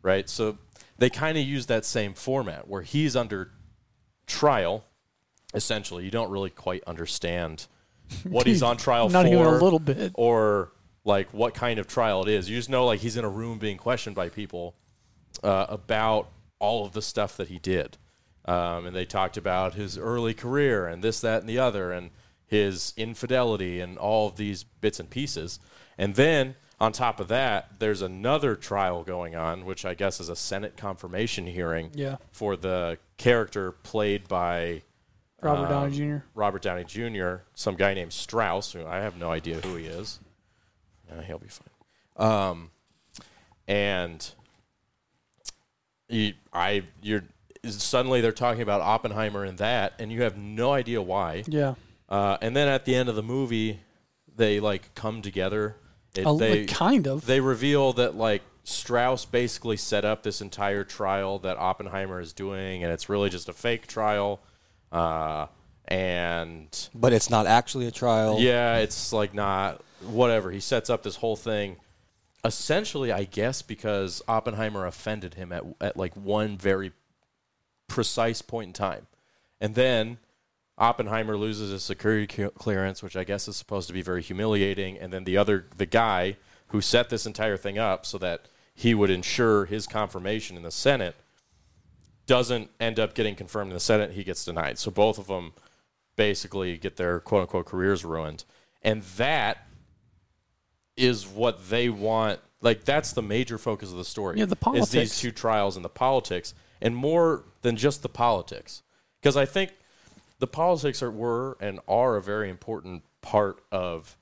[SPEAKER 1] right? So they kind of use that same format where he's under trial. Essentially, you don't really quite understand what he's on trial
[SPEAKER 2] Not
[SPEAKER 1] for
[SPEAKER 2] even a little bit.
[SPEAKER 1] or like what kind of trial it is. You just know like he's in a room being questioned by people uh, about all of the stuff that he did, um, and they talked about his early career and this, that, and the other, and his infidelity and all of these bits and pieces. And then on top of that, there's another trial going on, which I guess is a Senate confirmation hearing
[SPEAKER 2] Yeah.
[SPEAKER 1] for the character played by
[SPEAKER 2] Robert Downey
[SPEAKER 1] um,
[SPEAKER 2] Jr.
[SPEAKER 1] Robert Downey Jr., some guy named Strauss, who I have no idea who he is. Uh, he'll be fine. Um, and you, I, you're suddenly they're talking about Oppenheimer and that, and you have no idea why.
[SPEAKER 2] Yeah.
[SPEAKER 1] Uh, and then at the end of the movie, they like come together. It,
[SPEAKER 2] A,
[SPEAKER 1] they
[SPEAKER 2] kind of.
[SPEAKER 1] they reveal that like Strauss basically set up this entire trial that Oppenheimer is doing, and it's really just a fake trial. Uh, and
[SPEAKER 3] But it's not actually a trial.
[SPEAKER 1] yeah, it's like not whatever. He sets up this whole thing. Essentially, I guess because Oppenheimer offended him at at like one very precise point in time, and then Oppenheimer loses his security clearance, which I guess is supposed to be very humiliating. And then the other, the guy who set this entire thing up so that he would ensure his confirmation in the Senate, doesn't end up getting confirmed in the Senate. He gets denied. So both of them basically get their quote unquote careers ruined. And that is what they want. Like that's the major focus of the story.
[SPEAKER 2] Yeah, the
[SPEAKER 1] Is these two trials and the politics, and more than just the politics, because I think the politics are were and are a very important part of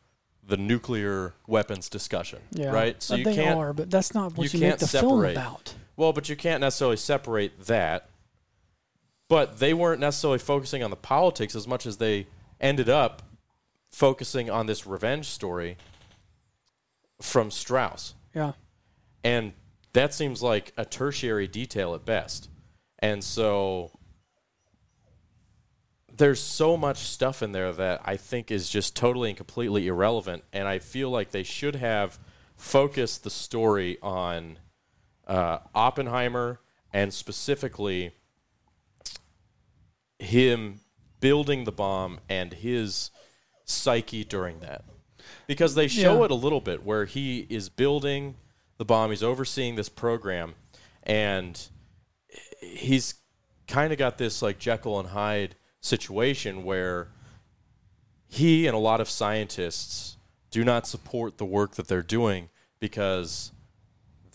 [SPEAKER 1] the nuclear weapons discussion.
[SPEAKER 2] Yeah.
[SPEAKER 1] Right. So
[SPEAKER 2] uh,
[SPEAKER 1] you
[SPEAKER 2] they
[SPEAKER 1] can't.
[SPEAKER 2] are, but that's not what
[SPEAKER 1] you
[SPEAKER 2] you, make
[SPEAKER 1] can't
[SPEAKER 2] the film
[SPEAKER 1] separate.
[SPEAKER 2] about.
[SPEAKER 1] Well, but you can't necessarily separate that. But they weren't necessarily focusing on the politics as much as they ended up focusing on this revenge story from Strauss.
[SPEAKER 2] Yeah.
[SPEAKER 1] And that seems like a tertiary detail at best. And so there's so much stuff in there that I think is just totally and completely irrelevant. And I feel like they should have focused the story on uh, Oppenheimer and specifically him building the bomb and his psyche during that. Because they show
[SPEAKER 2] Yeah.
[SPEAKER 1] it a little bit where he is building the bomb, he's overseeing this program, and he's kind of got this like Jekyll and Hyde situation where he and a lot of scientists do not support the work that they're doing because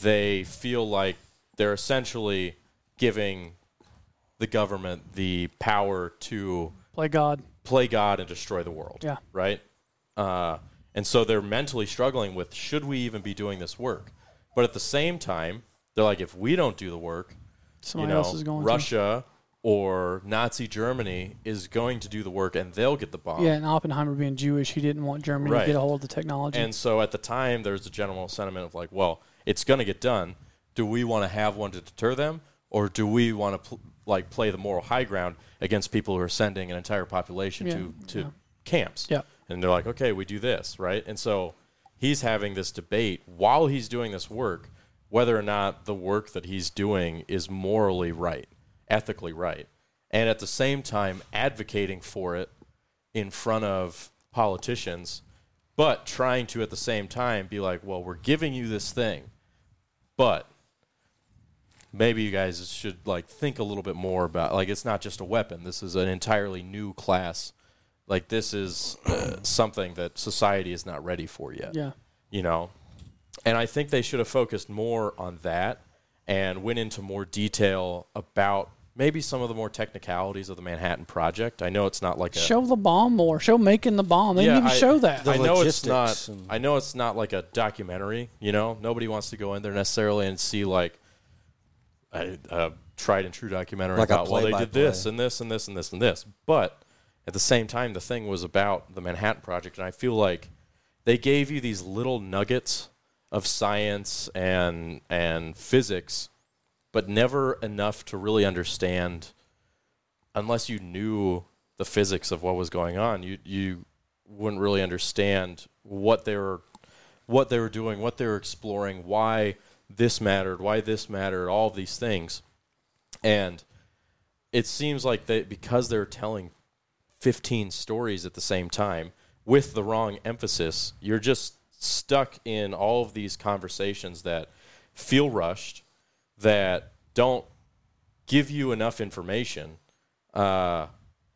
[SPEAKER 1] they feel like they're essentially giving the government the power to
[SPEAKER 2] Play God.
[SPEAKER 1] play God and destroy the world.
[SPEAKER 2] Yeah.
[SPEAKER 1] Right? Uh, and so they're mentally struggling with should we even be doing this work? But at the same time, they're like, if we don't do the work,
[SPEAKER 2] Somebody
[SPEAKER 1] you know,
[SPEAKER 2] else is going
[SPEAKER 1] Russia or Nazi Germany is going to do the work and they'll get the bomb.
[SPEAKER 2] Yeah, and Oppenheimer being Jewish, he didn't want Germany
[SPEAKER 1] Right.
[SPEAKER 2] to get a hold of the technology.
[SPEAKER 1] And so at the time, there's a general sentiment of like, well, it's going to get done. Do we want to have one to deter them, or do we want to pl- like play the moral high ground against people who are sending an entire population
[SPEAKER 2] Yeah,
[SPEAKER 1] to to
[SPEAKER 2] yeah.
[SPEAKER 1] camps?
[SPEAKER 2] Yeah.
[SPEAKER 1] And they're like, okay, we do this, right? And so he's having this debate while he's doing this work, whether or not the work that he's doing is morally right, ethically right, and at the same time advocating for it in front of politicians, but trying to at the same time be like, well, we're giving you this thing, but maybe you guys should like think a little bit more about like it's not just a weapon. This is an entirely new class. Like this is uh, something that society is not ready for yet.
[SPEAKER 2] yeah.
[SPEAKER 1] You know, and I think they should have focused more on that and went into more detail about maybe some of the more technicalities of the Manhattan Project. I know it's not like a
[SPEAKER 2] Show the bomb more. Show making the bomb. They didn't even
[SPEAKER 1] I-
[SPEAKER 2] show that.
[SPEAKER 3] The
[SPEAKER 1] I know it's not.
[SPEAKER 3] and-
[SPEAKER 1] I know it's not like a documentary. You know, nobody wants to go in there necessarily and see like a, a tried and true documentary
[SPEAKER 3] Like
[SPEAKER 1] about well they did this
[SPEAKER 3] play-by-play.
[SPEAKER 1] and this and this and this and this. But at the same time, the thing was about the Manhattan Project, and I feel like they gave you these little nuggets of science and and physics, but never enough to really understand. Unless you knew the physics of what was going on, you you wouldn't really understand what they were what they were doing, what they were exploring, why this mattered, why this mattered, all these things. And it seems like they because they're telling 15 stories at the same time with the wrong emphasis, you're just stuck in all of these conversations that feel rushed, that don't give you enough information, uh,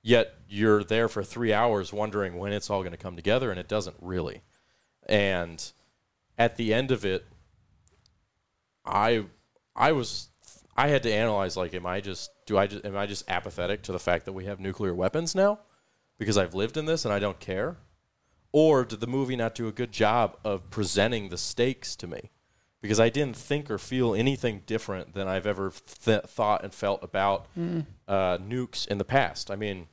[SPEAKER 1] yet you're there for three hours wondering when it's all going to come together, and it doesn't really. And at the end of it, I I was I had to analyze like, am I just do I just am I just apathetic to the fact that we have nuclear weapons now because I've lived in this and I don't care, or did the movie not do a good job of presenting the stakes to me? Because I didn't think or feel anything different than I've ever th- thought and felt about uh, nukes in the past. I mean,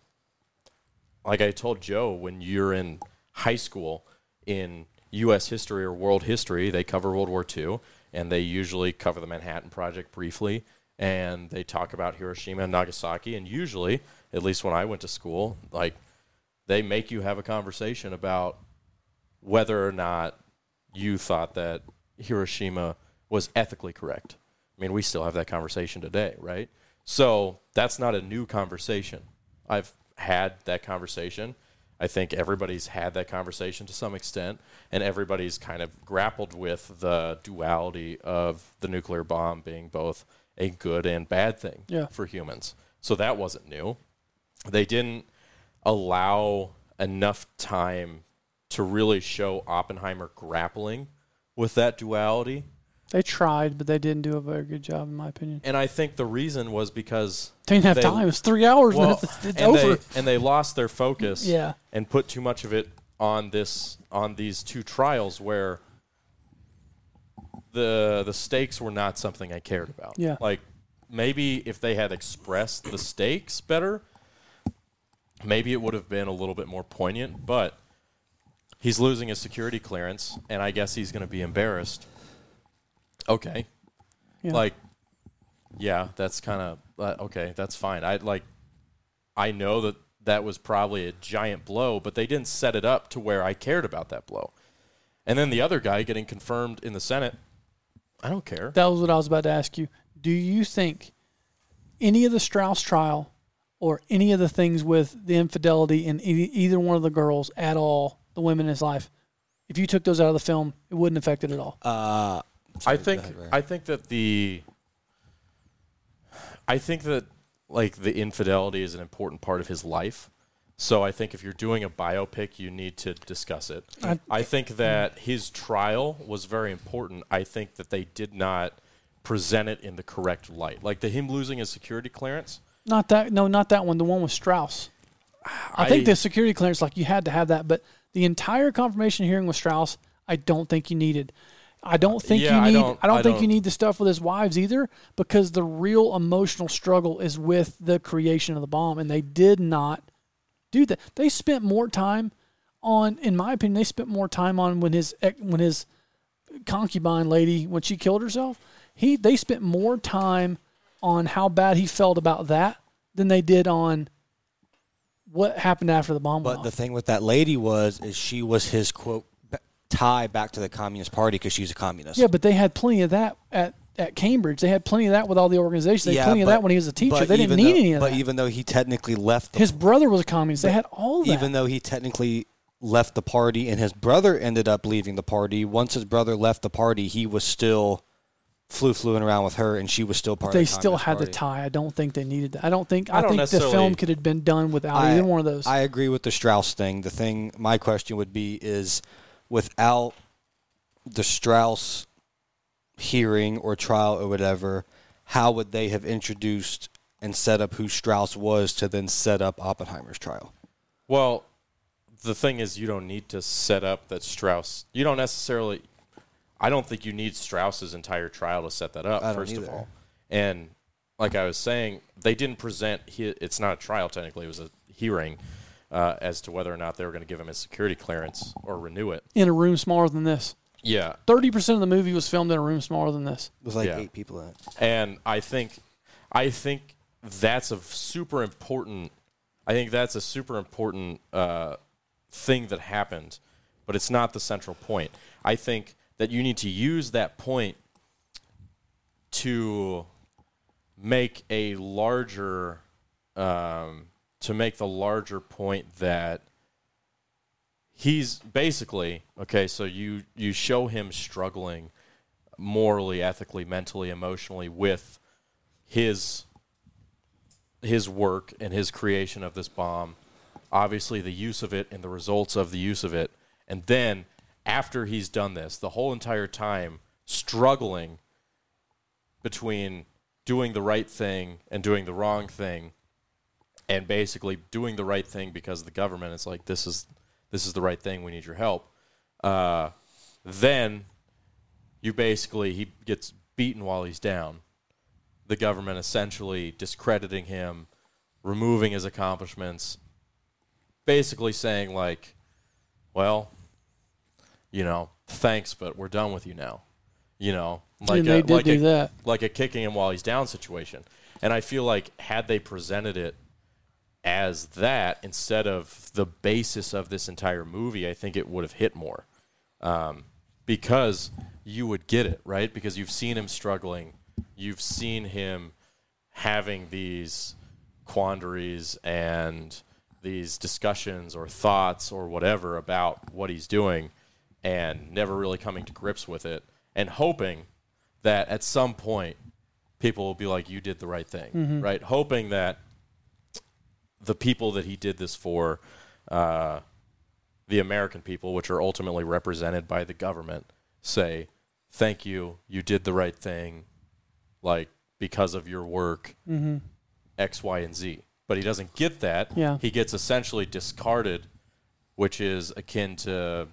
[SPEAKER 1] like I told Joe, when you're in high school in U.S. history or world history, they cover World War II, and they usually cover the Manhattan Project briefly, and they talk about Hiroshima and Nagasaki, and usually, at least when I went to school, like they make you have a conversation about whether or not you thought that Hiroshima was ethically correct. I mean, we still have that conversation today, right? So that's not a new conversation. I've had that conversation. I think everybody's had that conversation to some extent, and everybody's kind of grappled with the duality of the nuclear bomb being both a good and bad thing
[SPEAKER 2] Yeah.
[SPEAKER 1] for humans. So that wasn't new. They didn't allow enough time to really show Oppenheimer grappling with that duality.
[SPEAKER 2] They tried, but they didn't do a very good job, in my opinion.
[SPEAKER 1] And I think the reason was because
[SPEAKER 2] They didn't have
[SPEAKER 1] They-
[SPEAKER 2] time. It's three hours.
[SPEAKER 1] well.
[SPEAKER 2] It's, it's
[SPEAKER 1] and
[SPEAKER 2] over.
[SPEAKER 1] they and they lost their focus
[SPEAKER 2] Yeah.
[SPEAKER 1] and put too much of it on this on these two trials where the the stakes were not something I cared about.
[SPEAKER 2] Yeah.
[SPEAKER 1] Like maybe if they had expressed the stakes better, maybe it would have been a little bit more poignant, but he's losing his security clearance and I guess he's going to be embarrassed. Okay.
[SPEAKER 2] Yeah.
[SPEAKER 1] Like yeah, that's kind of uh, okay, that's fine. I like I know that that was probably a giant blow, but they didn't set it up to where I cared about that blow. And then the other guy getting confirmed in the Senate, I don't care.
[SPEAKER 2] That was what I was about to ask you. Do you think any of the Strauss trial or any of the things with the infidelity in e- either one of the girls at all, the women in his life, if you took those out of the film, it wouldn't affect it at all.
[SPEAKER 3] Uh,
[SPEAKER 1] I think
[SPEAKER 3] ahead,
[SPEAKER 1] I think that the I think that like the infidelity is an important part of his life. So I think if you're doing a biopic, you need to discuss it.
[SPEAKER 2] I-
[SPEAKER 1] I think that his trial was very important. I think that they did not present it in the correct light. Like the him losing his security clearance.
[SPEAKER 2] Not that, no, not that one. The one with Strauss. I, think the security clearance, like you had to have that, but the entire confirmation hearing with Strauss, I don't think you needed. I don't think
[SPEAKER 1] Yeah,
[SPEAKER 2] you need. I
[SPEAKER 1] don't-
[SPEAKER 2] don't,
[SPEAKER 1] I
[SPEAKER 2] think you
[SPEAKER 1] don't-
[SPEAKER 2] need the stuff with his wives either, because the real emotional struggle is with the creation of the bomb, and they did not do that. They spent more time on, in my opinion, they spent more time on when his when his concubine lady when she killed herself. He they spent more time on how bad he felt about that than they did on what happened after the bomb
[SPEAKER 3] But the thing with that lady was, is she was his quote tie back to the Communist Party because she's a communist.
[SPEAKER 2] Yeah, but they had plenty of that at, at Cambridge. They had plenty of that with all the organizations. They had plenty of that when he was a teacher. They didn't need
[SPEAKER 3] though-
[SPEAKER 2] any of
[SPEAKER 3] But
[SPEAKER 2] that.
[SPEAKER 3] But even though he technically left, the,
[SPEAKER 2] His brother was a communist. They had all that.
[SPEAKER 3] even though he technically left the party, and his brother ended up leaving the party. Once his brother left the party, he was still flew fluing around with her, and she was still part
[SPEAKER 2] they
[SPEAKER 3] of the
[SPEAKER 2] still
[SPEAKER 3] Communist
[SPEAKER 2] had the tie. I don't think they needed that. I don't think. I,
[SPEAKER 1] I don't
[SPEAKER 2] think the film could have been done without
[SPEAKER 3] I-
[SPEAKER 2] either one of those.
[SPEAKER 3] I agree with the Strauss thing. The thing, my question would be is without the Strauss hearing or trial or whatever, how would they have introduced and set up who Strauss was to then set up Oppenheimer's trial?
[SPEAKER 1] Well, the thing is, you don't need to set up that Strauss. You don't necessarily. I don't think you need Strauss's entire trial to set that up.
[SPEAKER 3] I don't
[SPEAKER 1] first of all, and like I was saying, they didn't present. He, it's not a trial technically; it was a hearing uh, as to whether or not they were going to give him his security clearance or renew it.
[SPEAKER 2] in a room smaller than this.
[SPEAKER 1] Yeah,
[SPEAKER 2] Thirty percent of the movie was filmed in a room smaller than this.
[SPEAKER 3] With like
[SPEAKER 1] Yeah.
[SPEAKER 3] eight people in it.
[SPEAKER 1] and I think, I think that's a super important. I think that's a super important uh, thing that happened, but it's not the central point. I think that you need to use that point to make a larger, um, to make the larger point that he's basically okay. So you you show him struggling morally, ethically, mentally, emotionally with his his work and his creation of this bomb, obviously the use of it and the results of the use of it, and then after he's done this, the whole entire time struggling between doing the right thing and doing the wrong thing, and basically doing the right thing because the government is like this is this is the right thing, we need your help. Uh, then you basically he gets beaten while he's down. The government essentially discrediting him, removing his accomplishments, basically saying like, well, you know, thanks, but we're done with you now. You know, like
[SPEAKER 2] and
[SPEAKER 1] a, like a,
[SPEAKER 2] that.
[SPEAKER 1] like a kicking him while he's down situation. And I feel like had they presented it as that instead of the basis of this entire movie, I think it would have hit more. Um, because you would get it, right? Because you've seen him struggling, you've seen him having these quandaries and these discussions or thoughts or whatever about what he's doing and never really coming to grips with it and hoping that at some point people will be like you did the right thing right? Hoping that the people that he did this for uh, the american people which are ultimately represented by the government say thank you. You did the right thing like because of your work x y and z. But he doesn't get that.
[SPEAKER 2] Yeah.
[SPEAKER 1] he gets essentially discarded which is akin to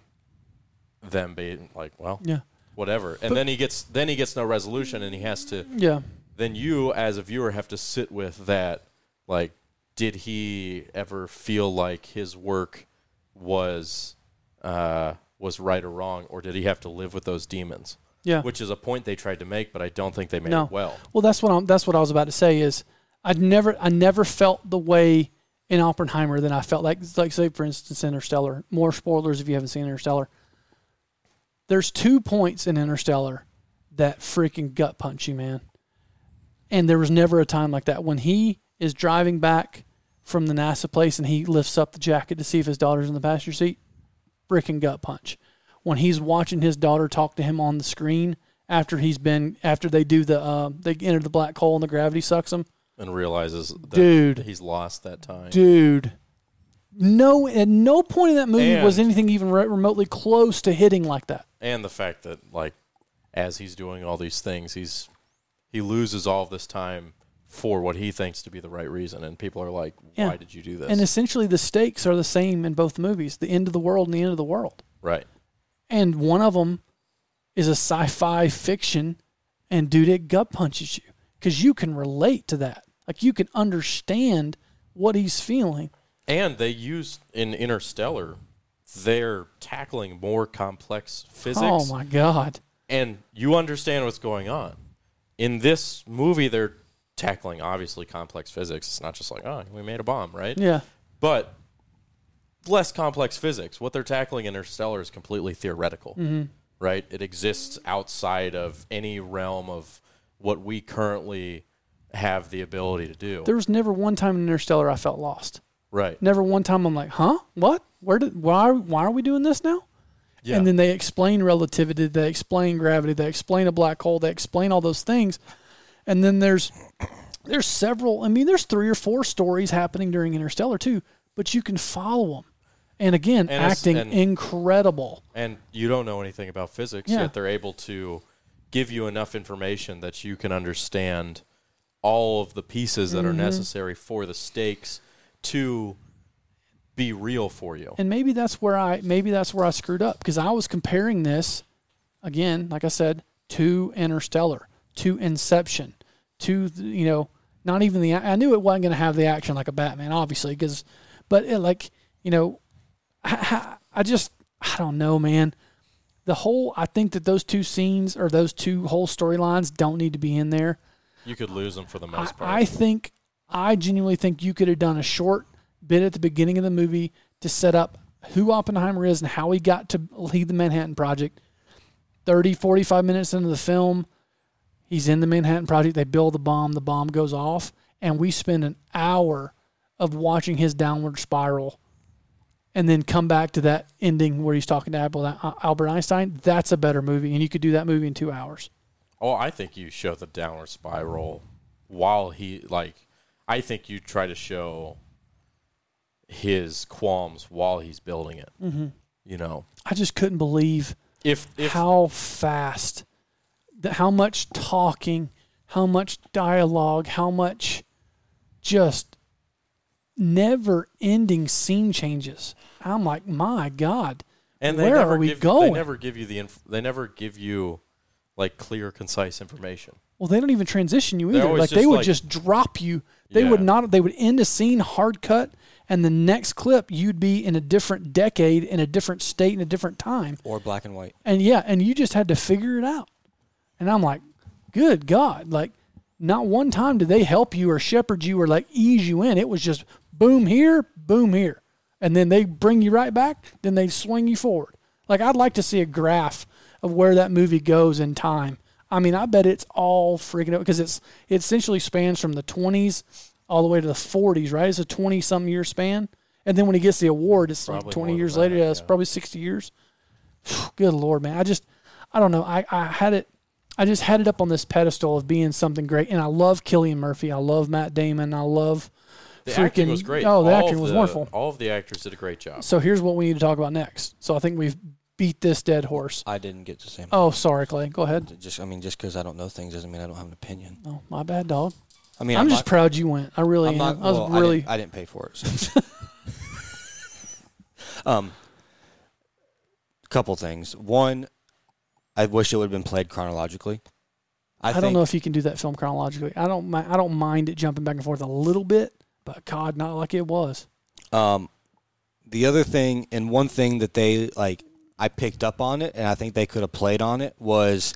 [SPEAKER 1] them being like well
[SPEAKER 2] Yeah.
[SPEAKER 1] whatever and then he gets then he gets no resolution and he has to
[SPEAKER 2] Yeah.
[SPEAKER 1] then you as a viewer have to sit with that like did he ever feel like his work was uh, was right or wrong or did he have to live with those demons
[SPEAKER 2] Yeah.
[SPEAKER 1] which is a point they tried to make but i don't think they made
[SPEAKER 2] No.
[SPEAKER 1] it well
[SPEAKER 2] Well, that's what I'm. That's what I was about to say. Is I'd never, I never felt the way in Oppenheimer than I felt like, like say for instance, Interstellar. More spoilers if you haven't seen Interstellar. There's two points in Interstellar that freaking gut punch you, man. And there was never a time like that when he is driving back from the NASA place and he lifts up the jacket to see if his daughter's in the passenger seat. Freaking gut punch. When he's watching his daughter talk to him on the screen after he's been after they do the uh, they enter the black hole and the gravity sucks him.
[SPEAKER 1] and realizes that
[SPEAKER 2] Dude.
[SPEAKER 1] he's lost that time.
[SPEAKER 2] Dude, no, at no point in that movie was anything even re- remotely close to hitting like that.
[SPEAKER 1] and the fact that like as he's doing all these things he's he loses all of this time for what he thinks to be the right reason and people are like why
[SPEAKER 2] Yeah.
[SPEAKER 1] did you do this
[SPEAKER 2] And essentially, the stakes are the same in both movies: the end of the world and the end of the world.
[SPEAKER 1] right
[SPEAKER 2] And one of them is a sci-fi fiction, and dude, it gut punches you because you can relate to that. Like you can understand what he's feeling.
[SPEAKER 1] And they use in interstellar they're tackling more complex physics
[SPEAKER 2] Oh my god!
[SPEAKER 1] and you understand what's going on in this movie they're tackling obviously complex physics it's not just like oh we made a bomb right
[SPEAKER 2] Yeah,
[SPEAKER 1] but less complex physics. What they're tackling in Interstellar is completely theoretical, mm-hmm. right? It exists outside of any realm of what we currently have the ability to do.
[SPEAKER 2] there was never one time in Interstellar I felt lost.
[SPEAKER 1] Right.
[SPEAKER 2] Never one time I'm like, huh? What? Where did? Why? Why are we doing this now?
[SPEAKER 1] Yeah.
[SPEAKER 2] And then they explain relativity, they explain gravity, they explain a black hole, they explain all those things. And then there's there's several. I mean, there's three or four stories happening during Interstellar too, but you can follow them. And again,
[SPEAKER 1] And
[SPEAKER 2] acting
[SPEAKER 1] and-
[SPEAKER 2] incredible.
[SPEAKER 1] and you don't know anything about physics,
[SPEAKER 2] Yeah.
[SPEAKER 1] yet they're able to give you enough information that you can understand all of the pieces that are
[SPEAKER 2] Mm-hmm.
[SPEAKER 1] necessary for the stakes to be real for you.
[SPEAKER 2] And maybe that's where I maybe that's where I screwed up because I was comparing this again, like I said, to Interstellar, to Inception, to you know, not even the I knew it wasn't going to have the action like a Batman, obviously, because, but it, like you know, I, I just I don't know, man. The whole I think that those two scenes or those two whole storylines don't need to be in there.
[SPEAKER 1] You could lose them for the
[SPEAKER 2] I,
[SPEAKER 1] most part.
[SPEAKER 2] I think I genuinely think you could have done a short bit at the beginning of the movie to set up who Oppenheimer is and how he got to lead the Manhattan Project. 30, 45 minutes into the film, he's in the Manhattan Project. They build the bomb, the bomb goes off, and we spend an hour of watching his downward spiral and then come back to that ending where he's talking to Albert uh, Albert Einstein. That's a better movie, and you could do that movie in two hours.
[SPEAKER 1] Oh, I think you show the downward spiral while he like. I think you try to show his qualms while he's building it. Mm-hmm. You know,
[SPEAKER 2] I just couldn't believe
[SPEAKER 1] if if
[SPEAKER 2] how fast, the, how much talking, how much dialogue, how much just never ending scene changes. I'm like, my God.
[SPEAKER 1] and they
[SPEAKER 2] where
[SPEAKER 1] never
[SPEAKER 2] are we
[SPEAKER 1] give,
[SPEAKER 2] going?
[SPEAKER 1] They never give you the inf- they never give you like clear, concise information.
[SPEAKER 2] Well, they don't even transition you either. Like they would
[SPEAKER 1] like-
[SPEAKER 2] just drop you. They would not. They would end a scene hard cut, and the next clip you'd be in a different decade, in a different state, in a different time.
[SPEAKER 3] or black and white.
[SPEAKER 2] And yeah, and you just had to figure it out. And I'm like, good God. Like, not one time did they help you or shepherd you or like ease you in. It was just boom here, boom here. And then they bring you right back, then they swing you forward. Like, I'd like to see a graph of where that movie goes in time. I mean, I bet it's all freaking out because it's it essentially spans from the 20s all the way to the 40s, right? It's a 20 something year span. And then when he gets the award, it's like 20 years
[SPEAKER 1] than
[SPEAKER 2] later.
[SPEAKER 1] that,
[SPEAKER 2] Yeah, it's probably 60 years. Good lord, man! I just, I don't know. I, I had it, I just had it up on this pedestal of being something great, and I love Cillian Murphy. I love Matt Damon. I love
[SPEAKER 1] The
[SPEAKER 2] freaking.
[SPEAKER 1] acting was great.
[SPEAKER 2] Oh, the
[SPEAKER 1] All
[SPEAKER 2] acting was
[SPEAKER 1] the-
[SPEAKER 2] wonderful.
[SPEAKER 1] All of the actors did a great job.
[SPEAKER 2] So here's what we need to talk about next. So I think we've beat this dead horse.
[SPEAKER 3] I didn't get to say.
[SPEAKER 2] Oh, sorry, Clay. Go ahead.
[SPEAKER 3] Just I mean, just because I don't know things doesn't mean I don't have an opinion.
[SPEAKER 2] Oh, my bad, dog.
[SPEAKER 3] I mean,
[SPEAKER 2] I'm,
[SPEAKER 3] I'm,
[SPEAKER 2] just
[SPEAKER 3] not,
[SPEAKER 2] proud you went. I really
[SPEAKER 3] I'm
[SPEAKER 2] am.
[SPEAKER 3] not.
[SPEAKER 2] I was
[SPEAKER 3] well, I
[SPEAKER 2] really.
[SPEAKER 3] didn't, I didn't pay for it. So. um, couple things. One, I wish it would have been played chronologically. I,
[SPEAKER 2] I, don't know if you can do that film chronologically. I don't. I don't mind it jumping back and forth a little bit, but God, not like it was.
[SPEAKER 3] Um, the other thing, and one thing that they like, I picked up on it, and I think they could have played on it was.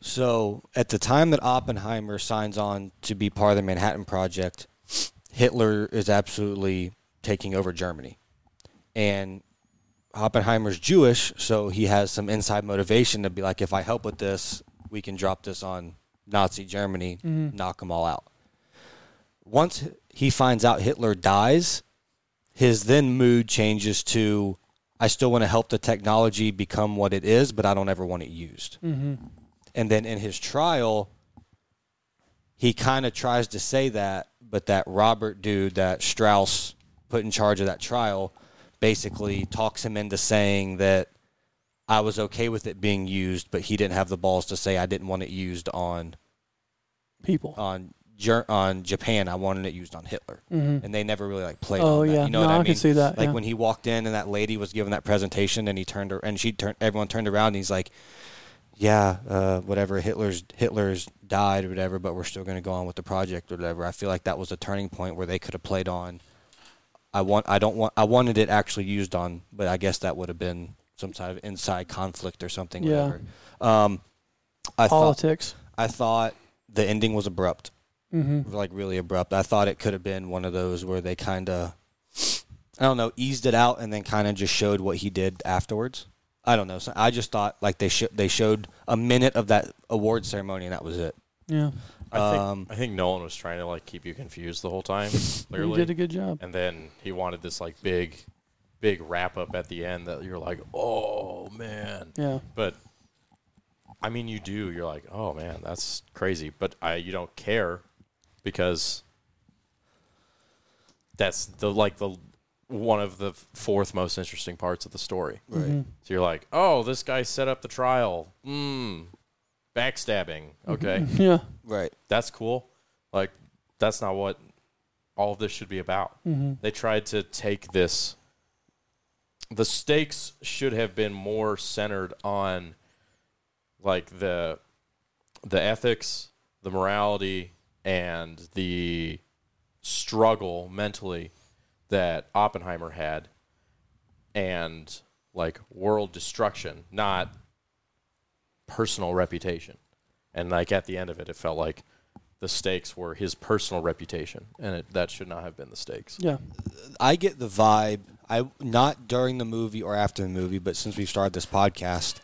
[SPEAKER 3] So at the time that Oppenheimer signs on to be part of the Manhattan Project, Hitler is absolutely taking over Germany, and Oppenheimer's Jewish, so he has some inside motivation to be like, if I help with this, we can drop this on Nazi Germany, mm-hmm. knock them all out once he finds out Hitler dies, his then mood changes to I still want to help the technology become what it is, but I don't ever want it used.
[SPEAKER 2] Mm-hmm.
[SPEAKER 3] And then in his trial, he kind of tries to say that, but that Robert dude, that Strauss put in charge of that trial, basically talks him into saying that I was okay with it being used, but he didn't have the balls to say I didn't want it used on
[SPEAKER 2] People.
[SPEAKER 3] on Ger- on Japan. I wanted it used on Hitler,
[SPEAKER 2] Mhm.
[SPEAKER 3] and they never really like played.
[SPEAKER 2] Oh,
[SPEAKER 3] on that.
[SPEAKER 2] yeah.
[SPEAKER 3] you know
[SPEAKER 2] No,
[SPEAKER 3] what I,
[SPEAKER 2] I
[SPEAKER 3] mean?
[SPEAKER 2] can see that,
[SPEAKER 3] Like
[SPEAKER 2] yeah.
[SPEAKER 3] when he walked in and that lady was giving that presentation, and he turned her and she turned. Everyone turned around, and he's like, "Yeah, uh, whatever. Hitler's Hitler's died or whatever, but we're still going to go on with the project or whatever." I feel like that was a turning point where they could have played on. I want. I don't want. I wanted it actually used on, but I guess that would have been some type of inside conflict or something.
[SPEAKER 2] Yeah.
[SPEAKER 3] Whatever. Um, I thought.
[SPEAKER 2] Politics.
[SPEAKER 3] I thought the ending was abrupt
[SPEAKER 2] Mm-hmm.
[SPEAKER 3] like really abrupt. I thought it could have been one of those where they kind of, I don't know, eased it out and then kind of just showed what he did afterwards. I don't know. So I just thought like they sh- they showed a minute of that award ceremony and that was it.
[SPEAKER 2] Yeah.
[SPEAKER 1] I think
[SPEAKER 3] Um,
[SPEAKER 1] I think Nolan was trying to like keep you confused the whole time.
[SPEAKER 2] You
[SPEAKER 1] Clearly,
[SPEAKER 2] did a good job.
[SPEAKER 1] and then he wanted this like big, big wrap up at the end that you're like, oh man.
[SPEAKER 2] Yeah.
[SPEAKER 1] But I mean, you do. You're like, oh man, that's crazy. But I, you don't care because that's the like the one of the fourth most interesting parts of the story.
[SPEAKER 3] Right.
[SPEAKER 2] Mhm.
[SPEAKER 1] So you're like, oh, this guy set up the trial. Hmm. Backstabbing. Okay,
[SPEAKER 2] Yeah.
[SPEAKER 3] Right.
[SPEAKER 1] that's cool. Like, that's not what all of this should be about.
[SPEAKER 2] Mm-hmm.
[SPEAKER 1] They tried to take this. The stakes should have been more centered on, like the, the ethics, the morality, and the struggle mentally that Oppenheimer had, and like world destruction, not personal reputation. And like at the end of it, it felt like the stakes were his personal reputation, and it, that should not have been the stakes.
[SPEAKER 2] Yeah.
[SPEAKER 3] I get the vibe. I not during the movie or after the movie, but since we've started this podcast,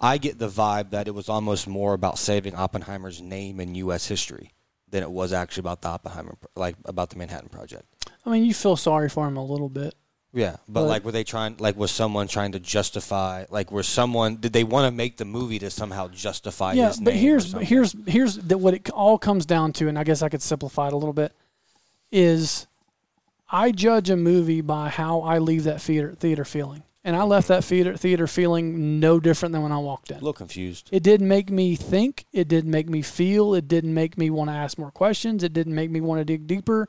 [SPEAKER 3] I get the vibe that it was almost more about saving Oppenheimer's name in U.S. history than it was actually about the Oppenheimer, like about the Manhattan Project.
[SPEAKER 2] I mean, you feel sorry for him a little bit.
[SPEAKER 3] Yeah, but,
[SPEAKER 2] But-
[SPEAKER 3] like, were they trying? Like, was someone trying to justify? Like, was someone? Did they want to make the movie to somehow justify?
[SPEAKER 2] yeah,
[SPEAKER 3] his
[SPEAKER 2] but here's here's here's the, what it all comes down to, and I guess I could simplify it a little bit. Is I judge a movie by how I leave that theater theater feeling, and I left that theater theater feeling no different than when I walked
[SPEAKER 3] a
[SPEAKER 2] in.
[SPEAKER 3] little confused.
[SPEAKER 2] It didn't make me think. It didn't make me feel. It didn't make me want to ask more questions. It didn't make me want to dig deeper.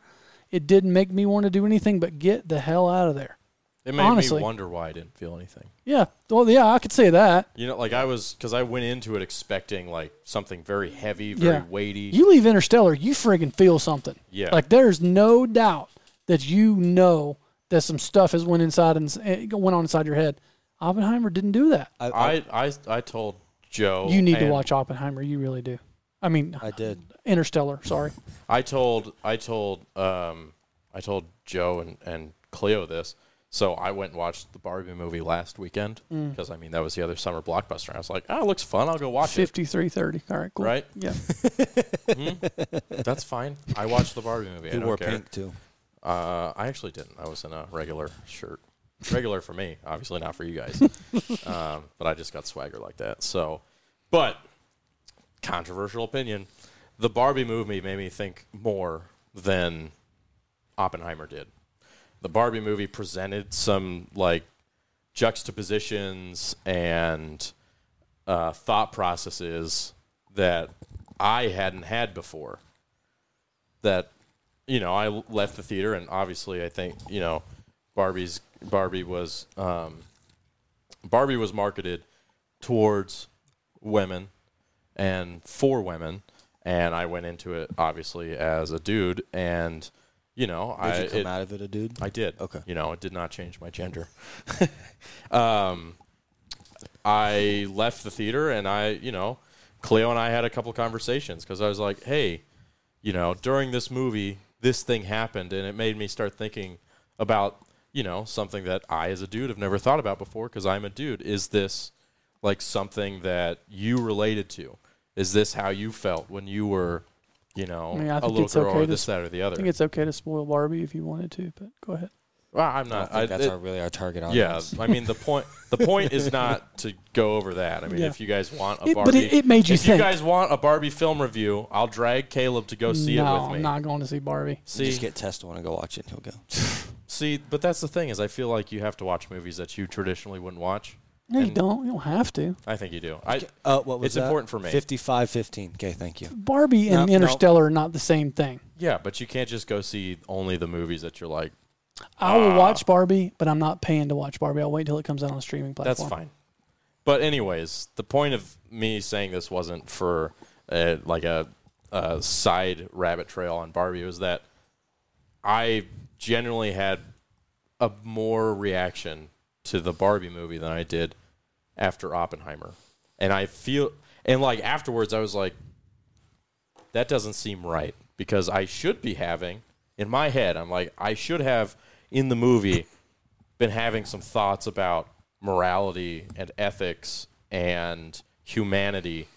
[SPEAKER 2] It didn't make me want to do anything but get the hell out of there.
[SPEAKER 1] It made
[SPEAKER 2] Honestly.
[SPEAKER 1] me wonder why I didn't feel anything.
[SPEAKER 2] Yeah. Well, yeah, I could say that.
[SPEAKER 1] You know, like I was because I went into it expecting like something very heavy, very
[SPEAKER 2] Yeah.
[SPEAKER 1] weighty.
[SPEAKER 2] You leave Interstellar, you friggin' feel something.
[SPEAKER 1] yeah,
[SPEAKER 2] Like there's no doubt that you know that some stuff has went inside and eh, went on inside your head. Oppenheimer didn't do that.
[SPEAKER 3] I, I,
[SPEAKER 1] I, I I told Joe
[SPEAKER 2] you need to watch Oppenheimer. You really do. I mean,
[SPEAKER 3] I did.
[SPEAKER 2] Interstellar. Sorry.
[SPEAKER 1] I told I told um I told Joe and and Cleo this. So I went and watched the Barbie movie last weekend
[SPEAKER 2] Mm.
[SPEAKER 1] because I mean that was the other summer blockbuster. I was like, oh, it looks fun. I'll go watch it.
[SPEAKER 2] Fifty-three thirty. All right. Cool.
[SPEAKER 1] Right?
[SPEAKER 2] Yeah.
[SPEAKER 1] That's fine. I watched the Barbie movie. I
[SPEAKER 3] Who
[SPEAKER 1] don't
[SPEAKER 3] wore
[SPEAKER 1] care.
[SPEAKER 3] pink too?
[SPEAKER 1] Uh, I actually didn't. I was in a regular shirt. Regular for me, obviously not for you guys. um, but I just got swagger like that. So, but controversial opinion. The Barbie movie made me think more than Oppenheimer did. The Barbie movie presented some like juxtapositions and uh, thought processes that I hadn't had before. That you know, I left the theater, and obviously, I think you know, Barbie's Barbie was um, Barbie was marketed towards women and for women, and I went into it obviously as a dude, and you know,
[SPEAKER 3] Did
[SPEAKER 1] I
[SPEAKER 3] you come
[SPEAKER 1] it-
[SPEAKER 3] out of it a dude?
[SPEAKER 1] I did.
[SPEAKER 3] Okay.
[SPEAKER 1] You know, it did not change my gender. um, I left the theater and I, you know, Cleo and I had a couple conversations because I was like, hey, you know, during this movie, this thing happened and it made me start thinking about, you know, something that I, as a dude, have never thought about before because I'm a dude. Is this like something that you related to? Is this how you felt when you were you know,
[SPEAKER 2] I mean, I
[SPEAKER 1] a little girl
[SPEAKER 2] okay
[SPEAKER 1] or this, that, or the other?
[SPEAKER 2] I think it's okay to spoil Barbie if you wanted to, but go ahead.
[SPEAKER 1] Well, I'm
[SPEAKER 3] I
[SPEAKER 1] not.
[SPEAKER 3] think
[SPEAKER 1] I,
[SPEAKER 3] that's
[SPEAKER 1] it-
[SPEAKER 3] our, really our target audience. yeah.
[SPEAKER 1] I mean the point. The point is not to go over that. I mean,
[SPEAKER 2] Yeah.
[SPEAKER 1] if you guys want a
[SPEAKER 2] It-
[SPEAKER 1] Barbie,
[SPEAKER 2] but it, it made you
[SPEAKER 1] if
[SPEAKER 2] think.
[SPEAKER 1] you guys want a Barbie film review, I'll drag Caleb to go see
[SPEAKER 2] no,
[SPEAKER 1] it with me.
[SPEAKER 2] I'm not going to see Barbie.
[SPEAKER 1] See,
[SPEAKER 3] Just get Test to want to go watch it. and He'll go.
[SPEAKER 1] see, but that's the thing is, I feel like you have to watch movies that you traditionally wouldn't watch.
[SPEAKER 2] No, you don't. You don't have to.
[SPEAKER 1] I think you do. I
[SPEAKER 3] Uh, what was
[SPEAKER 1] It's
[SPEAKER 3] that?
[SPEAKER 1] important for me.
[SPEAKER 3] 55 15. Okay, thank you.
[SPEAKER 2] Barbie and
[SPEAKER 3] no.
[SPEAKER 2] Interstellar are not the same thing.
[SPEAKER 1] yeah, but you can't just go see only the movies that you're like.
[SPEAKER 2] I will
[SPEAKER 1] Ah.
[SPEAKER 2] watch Barbie, but I'm not paying to watch Barbie. I'll wait till it comes out on a streaming platform.
[SPEAKER 1] That's fine. But anyways, the point of me saying this wasn't for uh, like a, a side rabbit trail on Barbie. It was that I genuinely had a more reaction to the Barbie movie than I did after Oppenheimer, and I feel and like afterwards I was like, that doesn't seem right because I should be having in my head. I'm like I should have in the movie been having some thoughts about morality and ethics and humanity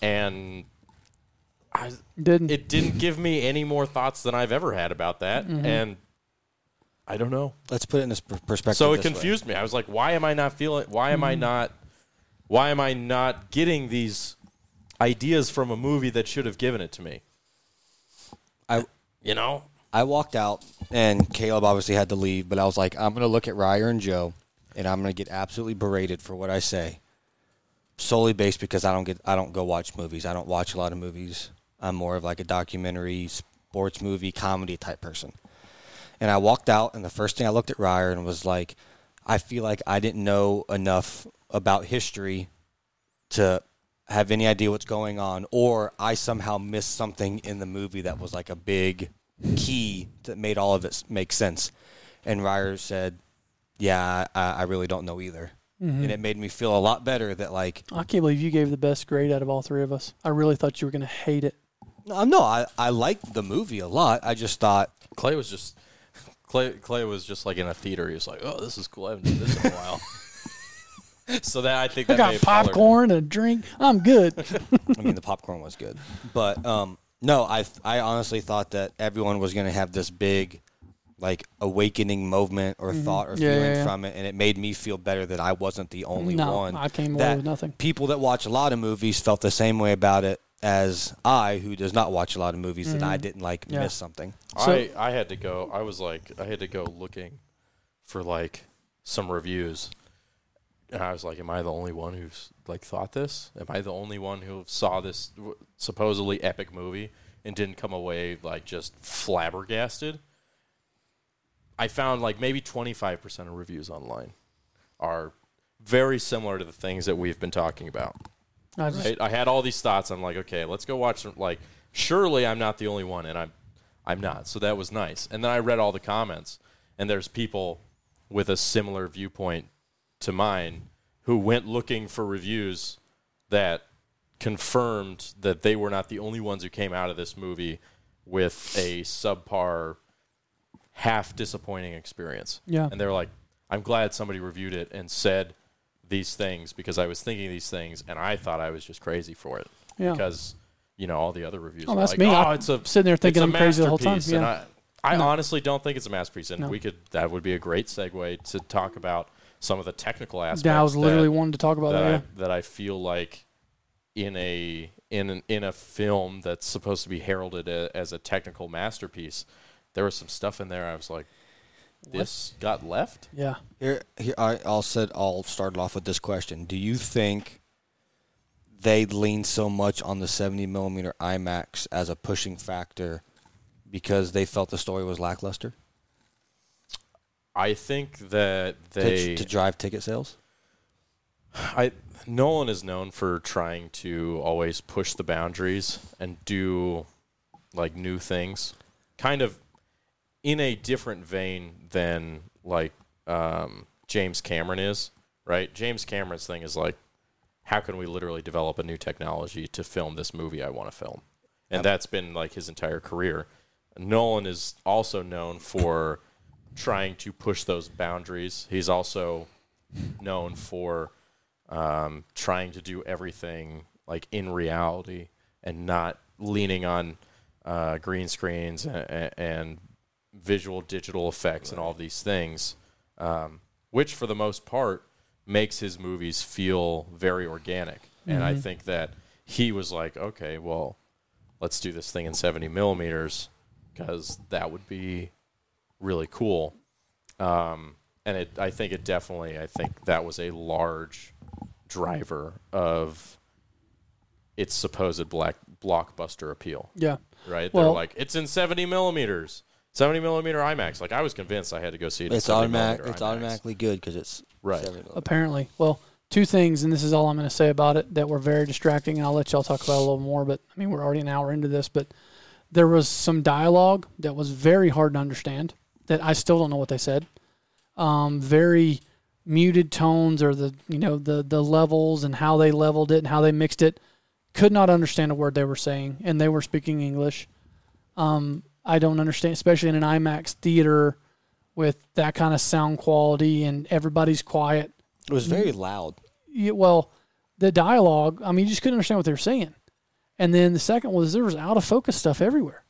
[SPEAKER 1] and I,
[SPEAKER 2] Didn't.
[SPEAKER 1] it didn't give me any more thoughts than I've ever had about that
[SPEAKER 2] Mm-hmm.
[SPEAKER 1] and I don't know.
[SPEAKER 3] Let's put it in this perspective.
[SPEAKER 1] So it
[SPEAKER 3] this way.
[SPEAKER 1] confused me. I was like, why am I not feeling why am
[SPEAKER 2] Mm-hmm.
[SPEAKER 1] I not why am I not getting these ideas from a movie that should have given it to me?
[SPEAKER 3] I
[SPEAKER 1] You know?
[SPEAKER 3] I walked out, and Caleb obviously had to leave, but I was like, I'm going to look at Ryer and Joe, and I'm going to get absolutely berated for what I say, solely based because I don't get I don't go watch movies. I don't watch a lot of movies. I'm more of like a documentary, sports movie, comedy type person. And I walked out, and the first thing I looked at Ryer and was like, I feel like I didn't know enough about history to have any idea what's going on, or I somehow missed something in the movie that was like a big key that made all of it make sense. And Ryer said, "Yeah, I, I really don't know either."
[SPEAKER 2] Mm-hmm.
[SPEAKER 3] And it made me feel a lot better that like,
[SPEAKER 2] I can't believe you gave the best grade out of all three of us. I really thought you were going to hate it.
[SPEAKER 3] no, no, I I liked the movie a lot. I just thought,
[SPEAKER 1] Clay was just Clay Clay was just like in a theater. He was like, "Oh, this is cool. I haven't done this in a while." so that I think
[SPEAKER 2] I
[SPEAKER 1] that
[SPEAKER 2] got
[SPEAKER 1] may have colored it.
[SPEAKER 2] popcorn and a drink. I'm good.
[SPEAKER 3] I mean, the popcorn was good, but um, no, I I honestly thought that everyone was going to have this big, like awakening moment or thought or
[SPEAKER 2] Mm-hmm. Yeah,
[SPEAKER 3] feeling
[SPEAKER 2] yeah, yeah.
[SPEAKER 3] from it, and it made me feel better that I wasn't the only
[SPEAKER 2] no,
[SPEAKER 3] one.
[SPEAKER 2] I came away
[SPEAKER 3] that
[SPEAKER 2] with nothing.
[SPEAKER 3] People that watch a lot of movies felt the same way about it as I, who does not watch a lot of movies, that I didn't like
[SPEAKER 2] Mm-hmm. Yeah.
[SPEAKER 3] miss something.
[SPEAKER 2] So-
[SPEAKER 1] I I had to go. I was like, I had to go looking for like some reviews, and I was like, "Am I the only one who's like thought this? Am I the only one who saw this w- supposedly epic movie and didn't come away like just flabbergasted?" I found like maybe twenty five percent of reviews online are very similar to the things that we've been talking about.
[SPEAKER 2] I
[SPEAKER 1] Right? I had all these thoughts. I'm like, okay, let's go watch. Some, like, surely I'm not the only one, and I'm, I'm not. So that was nice. And then I read all the comments, and there's people with a similar viewpoint to mine who went looking for reviews that confirmed that they were not the only ones who came out of this movie with a subpar, half disappointing experience.
[SPEAKER 2] Yeah.
[SPEAKER 1] And they were like, I'm glad somebody reviewed it and said these things because I was thinking these things and I thought I was just crazy for it.
[SPEAKER 2] Yeah.
[SPEAKER 1] Because, you know, all the other reviews
[SPEAKER 2] Oh, that's
[SPEAKER 1] like,
[SPEAKER 2] me.
[SPEAKER 1] oh,
[SPEAKER 2] I'm
[SPEAKER 1] it's a
[SPEAKER 2] sitting there thinking I'm crazy the whole time.
[SPEAKER 1] masterpiece." And
[SPEAKER 2] Yeah.
[SPEAKER 1] I, I
[SPEAKER 2] No.
[SPEAKER 1] honestly don't think it's a masterpiece, and
[SPEAKER 2] No.
[SPEAKER 1] we could that would be a great segue to talk about some of the technical aspects.
[SPEAKER 2] Yeah, I was literally
[SPEAKER 1] that,
[SPEAKER 2] wanting to talk about
[SPEAKER 1] that,
[SPEAKER 2] that.
[SPEAKER 1] I, that I feel like in a in an, in a film that's supposed to be heralded a, as a technical masterpiece, there was some stuff in there. I was like, this got left.
[SPEAKER 2] Yeah.
[SPEAKER 3] Here, here I, I'll said I'll start off with this question: Do you think they lean so much on the 70 millimeter IMAX as a pushing factor because they felt the story was lackluster
[SPEAKER 1] I think that
[SPEAKER 3] to,
[SPEAKER 1] they
[SPEAKER 3] to drive ticket sales?
[SPEAKER 1] I Nolan is known for trying to always push the boundaries and do like new things, kind of in a different vein than like um, James Cameron is. Right? James Cameron's thing is like, how can we literally develop a new technology to film this movie I want to film? And
[SPEAKER 3] Yep.
[SPEAKER 1] that's been like his entire career. Nolan is also known for trying to push those boundaries. He's also known for um, trying to do everything like in reality and not leaning on uh, green screens and, and visual digital effects and all these things, um, which for the most part makes his movies feel very organic. And I think that he was like, okay, well, let's do this thing in 70 millimeters because that would be really cool. Um, and it, I think it definitely, I think that was a large driver of its supposed black blockbuster appeal,
[SPEAKER 2] Yeah.
[SPEAKER 1] right? They're like, it's in 70 millimeters, 70 millimeter IMAX. Like I was convinced I had to go see it.
[SPEAKER 3] It's
[SPEAKER 1] 70
[SPEAKER 3] automatic. It's
[SPEAKER 1] IMAX.
[SPEAKER 3] automatically good because it's
[SPEAKER 1] Right.
[SPEAKER 3] 70 millimeter.
[SPEAKER 2] Apparently. Well, two things, and this is all I'm going to say about it that were very distracting, and I'll let y'all talk about it a little more. But I mean, we're already an hour into this, but there was some dialogue that was very hard to understand that I still don't know what they said. Um, very muted tones, or the you know the the levels and how they leveled it and how they mixed it. Could not understand a word they were saying, and they were speaking English. Um, I don't understand, especially in an IMAX theater with that kind of sound quality and everybody's quiet
[SPEAKER 3] It was very loud.
[SPEAKER 2] yeah, well, the dialogue, I mean, you just couldn't understand what they were saying. And then the second was there was out of focus stuff everywhere.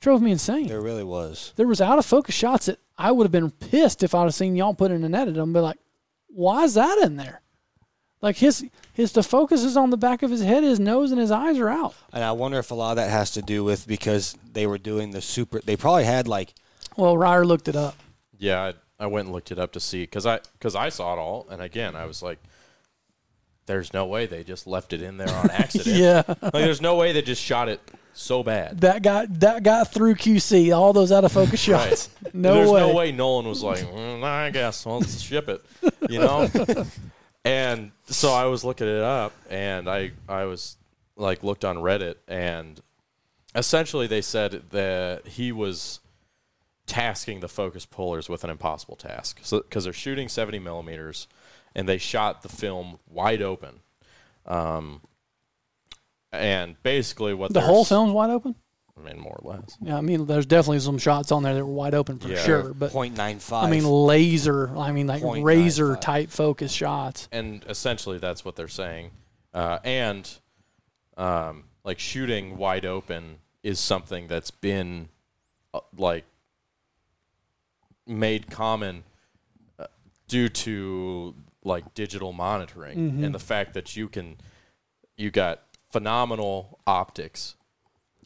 [SPEAKER 2] Drove me insane.
[SPEAKER 3] There really was.
[SPEAKER 2] There was out of focus shots that I would have been pissed if I'd have seen y'all put in an edit and be like, why is that in there? Like his his the focus is on the back of his head, his nose and his eyes are out.
[SPEAKER 3] And I wonder if a lot of that has to do with because they were doing the super. They probably had like
[SPEAKER 2] Well, Ryer looked it up.
[SPEAKER 1] Yeah, I, I went and looked it up to see because I because I saw it all, and again, I was like, "There's no way they just left it in there on accident.
[SPEAKER 2] Yeah.
[SPEAKER 1] like there's no way they just shot it so bad.
[SPEAKER 2] That got that got through QC, all those out of focus shots. No
[SPEAKER 1] There's
[SPEAKER 2] way.
[SPEAKER 1] no way Nolan was like, mm, I guess let's ship it, you know. and so I was looking it up, and I I was like looked on Reddit, and essentially they said that he was tasking the focus pullers with an impossible task. So because they're shooting 70 millimeters, and they shot the film wide open. Um, and basically what
[SPEAKER 2] The whole film's wide open?
[SPEAKER 1] I mean, more or less.
[SPEAKER 2] Yeah, I mean there's definitely some shots on there that were wide open for
[SPEAKER 1] Yeah.
[SPEAKER 2] sure. But
[SPEAKER 3] .95.
[SPEAKER 2] I mean, laser. I mean, like
[SPEAKER 3] Point
[SPEAKER 2] razor
[SPEAKER 3] nine five.
[SPEAKER 2] type focus shots.
[SPEAKER 1] and essentially that's what they're saying. Uh, and um, like shooting wide open is something that's been uh, like made common uh, due to like digital monitoring and the fact that you can you got phenomenal optics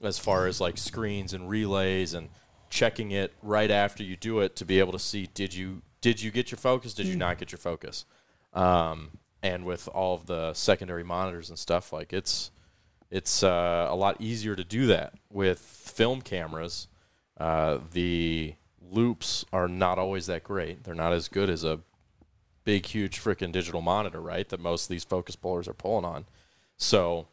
[SPEAKER 1] as far as like screens and relays and checking it right after you do it to be able to see did you did you get your focus did you not get your focus? Um, and with all of the secondary monitors and stuff like it's it's uh, a lot easier to do that with film cameras. Uh, the loupes are not always that great. They're not as good as a big huge freaking digital monitor right that most of these focus pullers are pulling on. So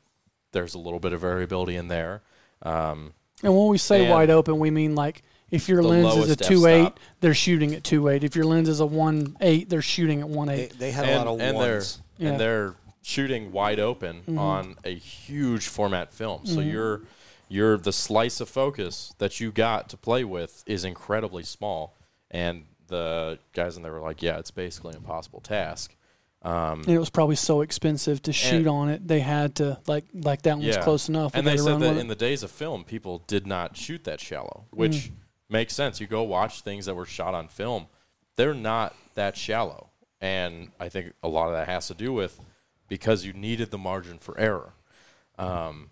[SPEAKER 1] there's a little bit of variability in there um,
[SPEAKER 2] And when we say wide open, we mean like if your lens is a
[SPEAKER 1] lowest
[SPEAKER 2] two eight, they're shooting at two eight. If your lens is a one eight, they're shooting at one
[SPEAKER 3] they,
[SPEAKER 2] eight.
[SPEAKER 3] they had
[SPEAKER 1] and,
[SPEAKER 3] a lot of
[SPEAKER 1] and
[SPEAKER 3] ones.
[SPEAKER 1] they're
[SPEAKER 2] Yeah.
[SPEAKER 1] and they're shooting wide open on a huge format film. So you're you're the slice of focus that you got to play with is incredibly small, and the guys in there were like, "Yeah, it's basically an impossible task." Um,
[SPEAKER 2] And it was probably so expensive to shoot on it. They had to like like that one was
[SPEAKER 1] yeah,
[SPEAKER 2] close enough.
[SPEAKER 1] And they said that in the days of film, people did not shoot that shallow, which
[SPEAKER 2] Mm.
[SPEAKER 1] makes sense. You go watch things that were shot on film; they're not that shallow, and I think a lot of that has to do with because you needed the margin for error. Um,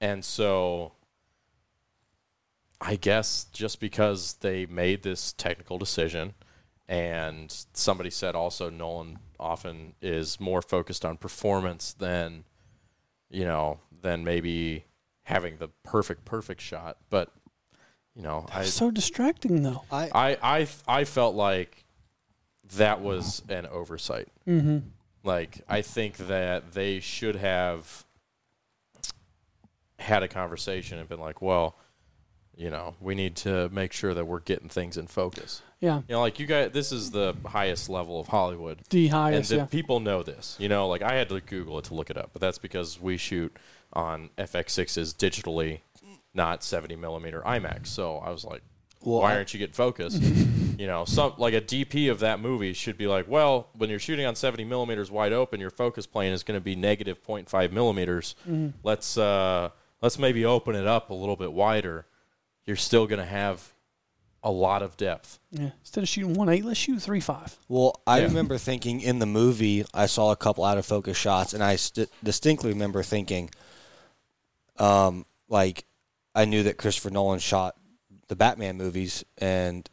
[SPEAKER 1] and so I guess just because they made this technical decision, and somebody said also Nolan often is more focused on performance than, you know, than maybe having the perfect perfect shot. But you know, I
[SPEAKER 2] so distracting though.
[SPEAKER 3] I,
[SPEAKER 1] I I I felt like that was an oversight.
[SPEAKER 2] Mm-hmm.
[SPEAKER 1] Like I think that they should have had a conversation and been like, well, you know, we need to make sure that we're getting things in focus.
[SPEAKER 2] Yeah,
[SPEAKER 1] You know, like you guys, this is the highest level of Hollywood,
[SPEAKER 2] the
[SPEAKER 1] and
[SPEAKER 2] highest.
[SPEAKER 1] the
[SPEAKER 2] Yeah,
[SPEAKER 1] people know this. You know, like I had to Google it to look it up, but that's because we shoot on FX6s digitally, not 70 millimeter IMAX. So I was like,
[SPEAKER 3] Well,
[SPEAKER 1] why
[SPEAKER 3] I-
[SPEAKER 1] aren't you getting focus? you know, some like a DP of that movie should be like, well, when you're shooting on 70 millimeters wide open, your focus plane is going to be negative 0.5 millimeters.
[SPEAKER 2] Mm-hmm.
[SPEAKER 1] Let's uh, let's maybe open it up a little bit wider. You're still going to have a lot of depth.
[SPEAKER 2] Yeah. Instead of shooting one eight, let's shoot three five.
[SPEAKER 3] Well, I
[SPEAKER 1] Yeah.
[SPEAKER 3] remember thinking in the movie, I saw a couple out of focus shots, and I st- distinctly remember thinking, um, like, I knew that Christopher Nolan shot the Batman movies and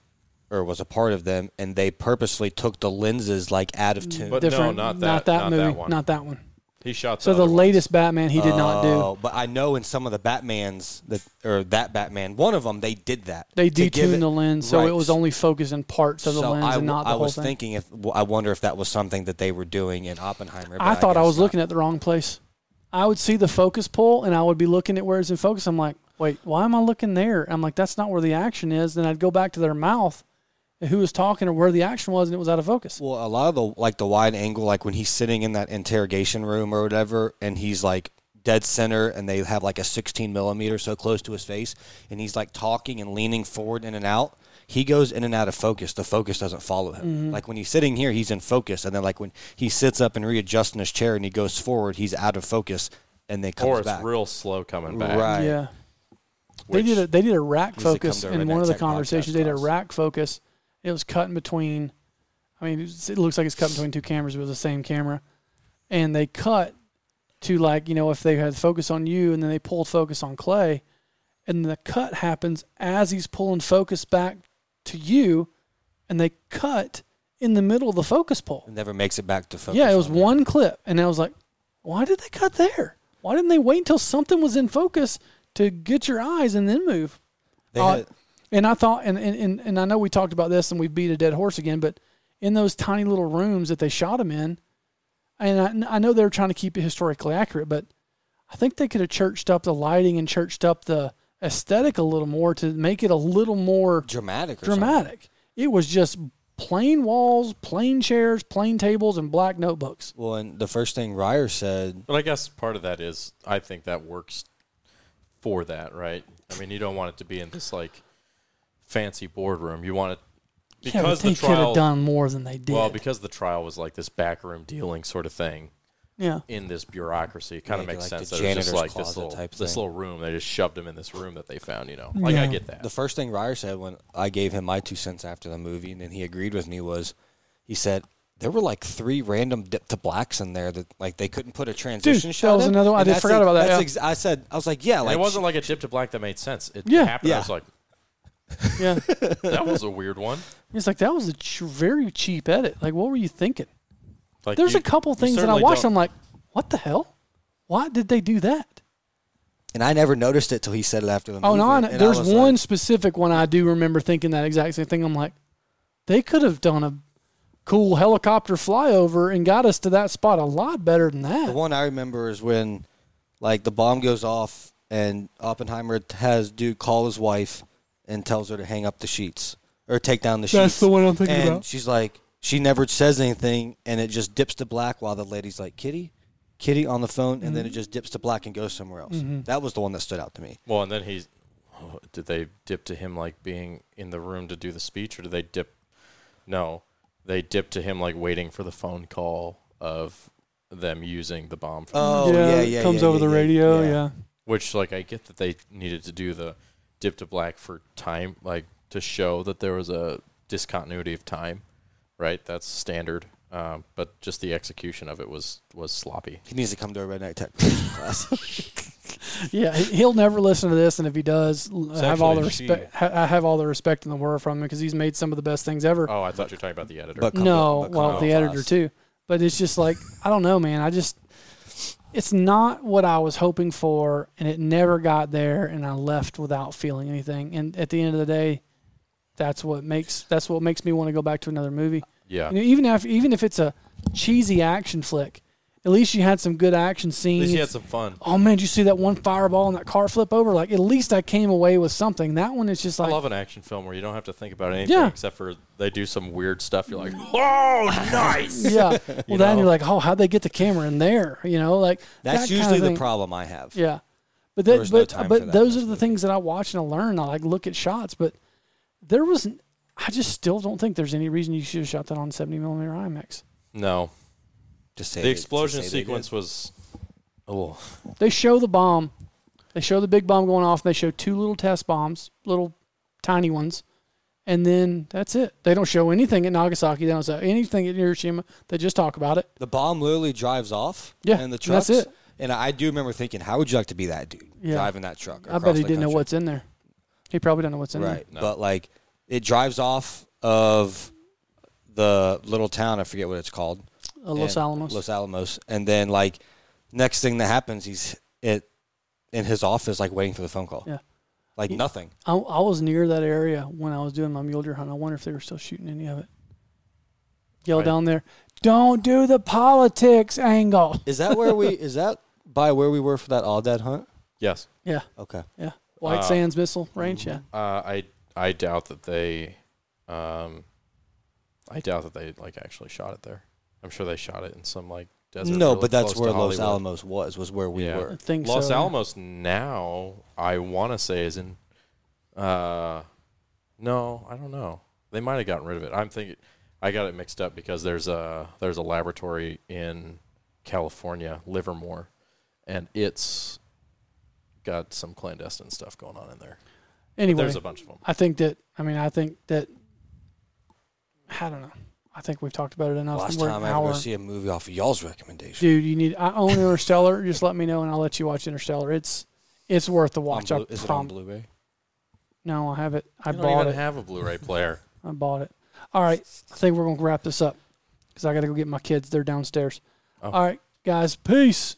[SPEAKER 3] or was a part of them, and they purposely took the lenses like out of tune.
[SPEAKER 1] But no, not that-
[SPEAKER 2] Not that
[SPEAKER 1] not that
[SPEAKER 2] movie.
[SPEAKER 1] one.
[SPEAKER 2] Not that one.
[SPEAKER 1] He shot
[SPEAKER 2] So the
[SPEAKER 1] other ones.
[SPEAKER 2] latest Batman he did not do.
[SPEAKER 3] Oh, But I know in some of the Batmans that or that Batman, one of them they did that.
[SPEAKER 2] They
[SPEAKER 3] to
[SPEAKER 2] detuned
[SPEAKER 3] it-
[SPEAKER 2] the lens, so it was only focused in parts of the
[SPEAKER 3] so
[SPEAKER 2] lens
[SPEAKER 3] I,
[SPEAKER 2] and not the
[SPEAKER 3] I
[SPEAKER 2] whole thing.
[SPEAKER 3] I was thinking if I wonder if that was something that they were doing in Oppenheimer.
[SPEAKER 2] I thought I
[SPEAKER 3] guess
[SPEAKER 2] was
[SPEAKER 3] not.
[SPEAKER 2] looking at the wrong place. I would see the focus pull and I would be looking at where it's in focus. I'm like, wait, why am I looking there? I'm like, that's not where the action is. Then I'd go back to their mouth, and who was talking or where the action was, and it was out of focus.
[SPEAKER 3] Well, a lot of the like the wide angle, like when he's sitting in that interrogation room or whatever, and he's like dead center, and they have like a 16 millimeter so close to his face, and he's like talking and leaning forward in and out. He goes in and out of focus. The focus doesn't follow him.
[SPEAKER 2] Mm-hmm.
[SPEAKER 3] Like when he's sitting here, he's in focus, and then like when he sits up and readjusts in his chair and he goes forward, he's out of focus, and they comes
[SPEAKER 1] or it's
[SPEAKER 3] back.
[SPEAKER 1] real slow coming back.
[SPEAKER 3] Right.
[SPEAKER 2] Yeah.
[SPEAKER 1] Which,
[SPEAKER 2] they did a they did a rack
[SPEAKER 3] Needs to come
[SPEAKER 2] focus in one of the conversations. They did a rack focus. It was cut in between. I mean, it, looks like it's cut between two cameras. but It was the same camera, and they cut to like you know if they had focus on you, and then they pulled focus on Clay, and the cut happens as he's pulling focus back to you, and they cut in the middle of the focus pull.
[SPEAKER 3] It never makes it back to focus.
[SPEAKER 2] Yeah, it was
[SPEAKER 3] on
[SPEAKER 2] one clip, and I was like, why did they cut there? Why didn't they wait until something was in focus to get your eyes and then move?
[SPEAKER 3] They
[SPEAKER 2] Uh,
[SPEAKER 3] had-
[SPEAKER 2] And I thought, and, and, and, and I know we talked about this and we beat a dead horse again, but in those tiny little rooms that they shot him in, and I, I know they were trying to keep it historically accurate, but I think they could have churched up the lighting and churched up the aesthetic a little more to make it a little more
[SPEAKER 3] dramatic. Or something.
[SPEAKER 2] dramatic. It was just plain walls, plain chairs, plain tables, and black notebooks.
[SPEAKER 3] Well, and the first thing Ryer said
[SPEAKER 1] But I guess part of that is I think that works for that, right? I mean, you don't want it to be in this like fancy boardroom. You want it
[SPEAKER 2] yeah, but
[SPEAKER 1] because
[SPEAKER 2] they
[SPEAKER 1] the
[SPEAKER 2] could have
[SPEAKER 1] trial.
[SPEAKER 2] done more than they did.
[SPEAKER 1] Well, because the trial was like this backroom dealing sort of thing
[SPEAKER 2] yeah,
[SPEAKER 1] in this bureaucracy, it kind of
[SPEAKER 3] Maybe
[SPEAKER 1] makes
[SPEAKER 3] like
[SPEAKER 1] sense. that it was just like this little
[SPEAKER 3] type
[SPEAKER 1] this
[SPEAKER 3] thing.
[SPEAKER 1] little room. They just shoved him in this room that they found. You know, like I get that.
[SPEAKER 3] the first thing Ryer said when I gave him my two cents after the movie, and then he agreed with me was, he said there were like three random dip to blacks in there that like they couldn't put a transition
[SPEAKER 2] that
[SPEAKER 3] shot.
[SPEAKER 2] was
[SPEAKER 3] in.
[SPEAKER 2] another one. I
[SPEAKER 3] And
[SPEAKER 2] did-
[SPEAKER 3] that's
[SPEAKER 2] forgot
[SPEAKER 3] ex-
[SPEAKER 2] about that,
[SPEAKER 3] that's
[SPEAKER 2] yeah.
[SPEAKER 3] ex- I said I was like, yeah,
[SPEAKER 1] And
[SPEAKER 3] like
[SPEAKER 1] it wasn't like a dip to black that made sense. It
[SPEAKER 2] Yeah.
[SPEAKER 1] happened.
[SPEAKER 3] Yeah.
[SPEAKER 1] I was like,
[SPEAKER 2] yeah.
[SPEAKER 1] that was a weird one.
[SPEAKER 2] It's like that was a ch- very cheap edit. Like, what were you thinking?
[SPEAKER 1] Like
[SPEAKER 2] There's
[SPEAKER 1] you-
[SPEAKER 2] a couple things that I watched.
[SPEAKER 1] don't-
[SPEAKER 2] I'm like, what the hell? Why did they do that?
[SPEAKER 3] and I never noticed it till he said it after the movie.
[SPEAKER 2] Oh no, I know.
[SPEAKER 3] and I
[SPEAKER 2] there's one
[SPEAKER 3] like,
[SPEAKER 2] specific one I do remember thinking that exact same thing. I'm like, they could have done a cool helicopter flyover and got us to that spot a lot better than that.
[SPEAKER 3] the one I remember is when like the bomb goes off and Oppenheimer has dude call his wife and tells her to hang up the sheets or take down the sheets.
[SPEAKER 2] That's the one I'm thinking
[SPEAKER 3] and
[SPEAKER 2] about.
[SPEAKER 3] she's like, she never says anything, and it just dips to black while the lady's like, "Kitty, Kitty" on the phone, and then it
[SPEAKER 2] Mm-hmm.
[SPEAKER 3] just dips to black and goes somewhere else. That was the one that stood out to me.
[SPEAKER 1] Well, and then he's. oh, did they dip to him like being in the room to do the speech, or did they dip? No, they dip to him like waiting for the phone call of them using the bomb. From
[SPEAKER 3] Oh yeah, yeah,
[SPEAKER 2] comes
[SPEAKER 3] yeah,
[SPEAKER 2] over
[SPEAKER 3] yeah,
[SPEAKER 2] the radio.
[SPEAKER 3] yeah.
[SPEAKER 2] Yeah.
[SPEAKER 1] Which, like, I get that they needed to do the dip to black for time, like to show that there was a discontinuity of time, right? That's standard. Um, but just the execution of it was was sloppy.
[SPEAKER 3] He needs to come to a redneck tech class.
[SPEAKER 2] Yeah, he- he'll never listen to this, and if he does, l- have all the respect. Ha- I have all the respect in the world from him because he's made some of the best things ever.
[SPEAKER 1] Oh, I thought you were talking about the editor.
[SPEAKER 3] But-
[SPEAKER 2] no,
[SPEAKER 3] to- but
[SPEAKER 2] well, the
[SPEAKER 3] class.
[SPEAKER 2] editor too. But it's just like I don't know, man. I just it's not what I was hoping for, and it never got there, and I left without feeling anything. And at the end of the day, that's what makes that's what makes me want to go back to another movie.
[SPEAKER 1] yeah,
[SPEAKER 2] You know, even if even if it's a cheesy action flick, at least you had some good action scenes.
[SPEAKER 1] at least he had some fun.
[SPEAKER 2] oh man, did you see that one fireball and that car flip over? Like at least I came away with something. That one is just like I
[SPEAKER 1] love an action film where you don't have to think about anything
[SPEAKER 2] Yeah.
[SPEAKER 1] except for they do some weird stuff. You're like, oh, nice.
[SPEAKER 2] yeah. Well, then
[SPEAKER 1] know?
[SPEAKER 2] you're like, oh, how'd they get the camera in there? You know, like
[SPEAKER 3] That's
[SPEAKER 2] that kinda
[SPEAKER 3] usually the problem I have.
[SPEAKER 2] Yeah, but that,
[SPEAKER 3] was no
[SPEAKER 2] but
[SPEAKER 3] time
[SPEAKER 2] but
[SPEAKER 3] that
[SPEAKER 2] those are the
[SPEAKER 3] movie.
[SPEAKER 2] things that I watch and I learn. I like look at shots, but there was. I just still don't think there's any reason you should have shot that on 70 millimeter IMAX.
[SPEAKER 1] No,
[SPEAKER 3] To say
[SPEAKER 1] the
[SPEAKER 3] they-
[SPEAKER 1] explosion
[SPEAKER 3] say
[SPEAKER 1] sequence
[SPEAKER 3] did.
[SPEAKER 1] was. Oh,
[SPEAKER 2] They show the bomb, They show the big bomb going off. And they show two little test bombs, little tiny ones, and then that's it. They don't show anything at Nagasaki. They don't show anything at Hiroshima. They just talk about it.
[SPEAKER 3] The bomb literally drives off.
[SPEAKER 2] Yeah,
[SPEAKER 3] and the
[SPEAKER 2] and that's
[SPEAKER 3] trucks.
[SPEAKER 2] it.
[SPEAKER 3] And I do remember thinking, how would you like to be that dude
[SPEAKER 2] Yeah.
[SPEAKER 3] driving that truck?
[SPEAKER 2] I bet he
[SPEAKER 3] the
[SPEAKER 2] didn't know what's in there. He probably doesn't know what's in there.
[SPEAKER 3] right.
[SPEAKER 1] No.
[SPEAKER 3] But like, it drives off of the little town. I forget what it's called.
[SPEAKER 2] There. Uh, Los Alamos.
[SPEAKER 3] Los Alamos, and then like, next thing that happens, he's it in his office, like waiting for the phone call.
[SPEAKER 2] Yeah.
[SPEAKER 3] Like nothing.
[SPEAKER 2] I, I was near that area when I was doing my mule deer hunt. I wonder if they were still shooting any of it. Yell
[SPEAKER 1] Right.
[SPEAKER 2] down there, don't do the politics angle.
[SPEAKER 3] Is that where we? Is that by where we were for that all dead hunt?
[SPEAKER 1] Yes.
[SPEAKER 2] Yeah,
[SPEAKER 3] Okay.
[SPEAKER 2] yeah. White
[SPEAKER 1] Uh,
[SPEAKER 2] Sands missile range. Yeah,
[SPEAKER 1] Uh, I I doubt that they, um, I doubt that they like actually shot it there. I'm sure they shot it in some like desert.
[SPEAKER 3] no,
[SPEAKER 1] really
[SPEAKER 3] but that's where Los Alamos was. Was where we
[SPEAKER 1] Yeah.
[SPEAKER 3] were.
[SPEAKER 2] I think
[SPEAKER 1] Los
[SPEAKER 2] so.
[SPEAKER 1] Alamos now, I want to say is in. Uh, no, I don't know. They might have gotten rid of it. I'm thinking I got it mixed up because there's a there's a laboratory in California, Livermore, and it's got some clandestine stuff going on in there.
[SPEAKER 2] Anyway,
[SPEAKER 1] There's a bunch of them.
[SPEAKER 2] I think that. I mean, I think that. I don't know. I think we've talked about it enough.
[SPEAKER 3] Last
[SPEAKER 2] We're an
[SPEAKER 3] time I ever
[SPEAKER 2] hour.
[SPEAKER 3] go see a movie off of y'all's recommendation.
[SPEAKER 2] Dude, you need. I own Interstellar. Just let me know, and I'll let you watch Interstellar. It's it's worth the watch.
[SPEAKER 3] Blu- is it on
[SPEAKER 2] prom-
[SPEAKER 3] Blu-ray?
[SPEAKER 2] No, I have it. I
[SPEAKER 1] I don't
[SPEAKER 2] bought
[SPEAKER 1] even
[SPEAKER 2] it.
[SPEAKER 1] have a Blu-ray player.
[SPEAKER 2] I bought it. All right, I think we're gonna wrap this up because I got to go get my kids. They're downstairs.
[SPEAKER 1] Oh.
[SPEAKER 2] All right, guys. Peace.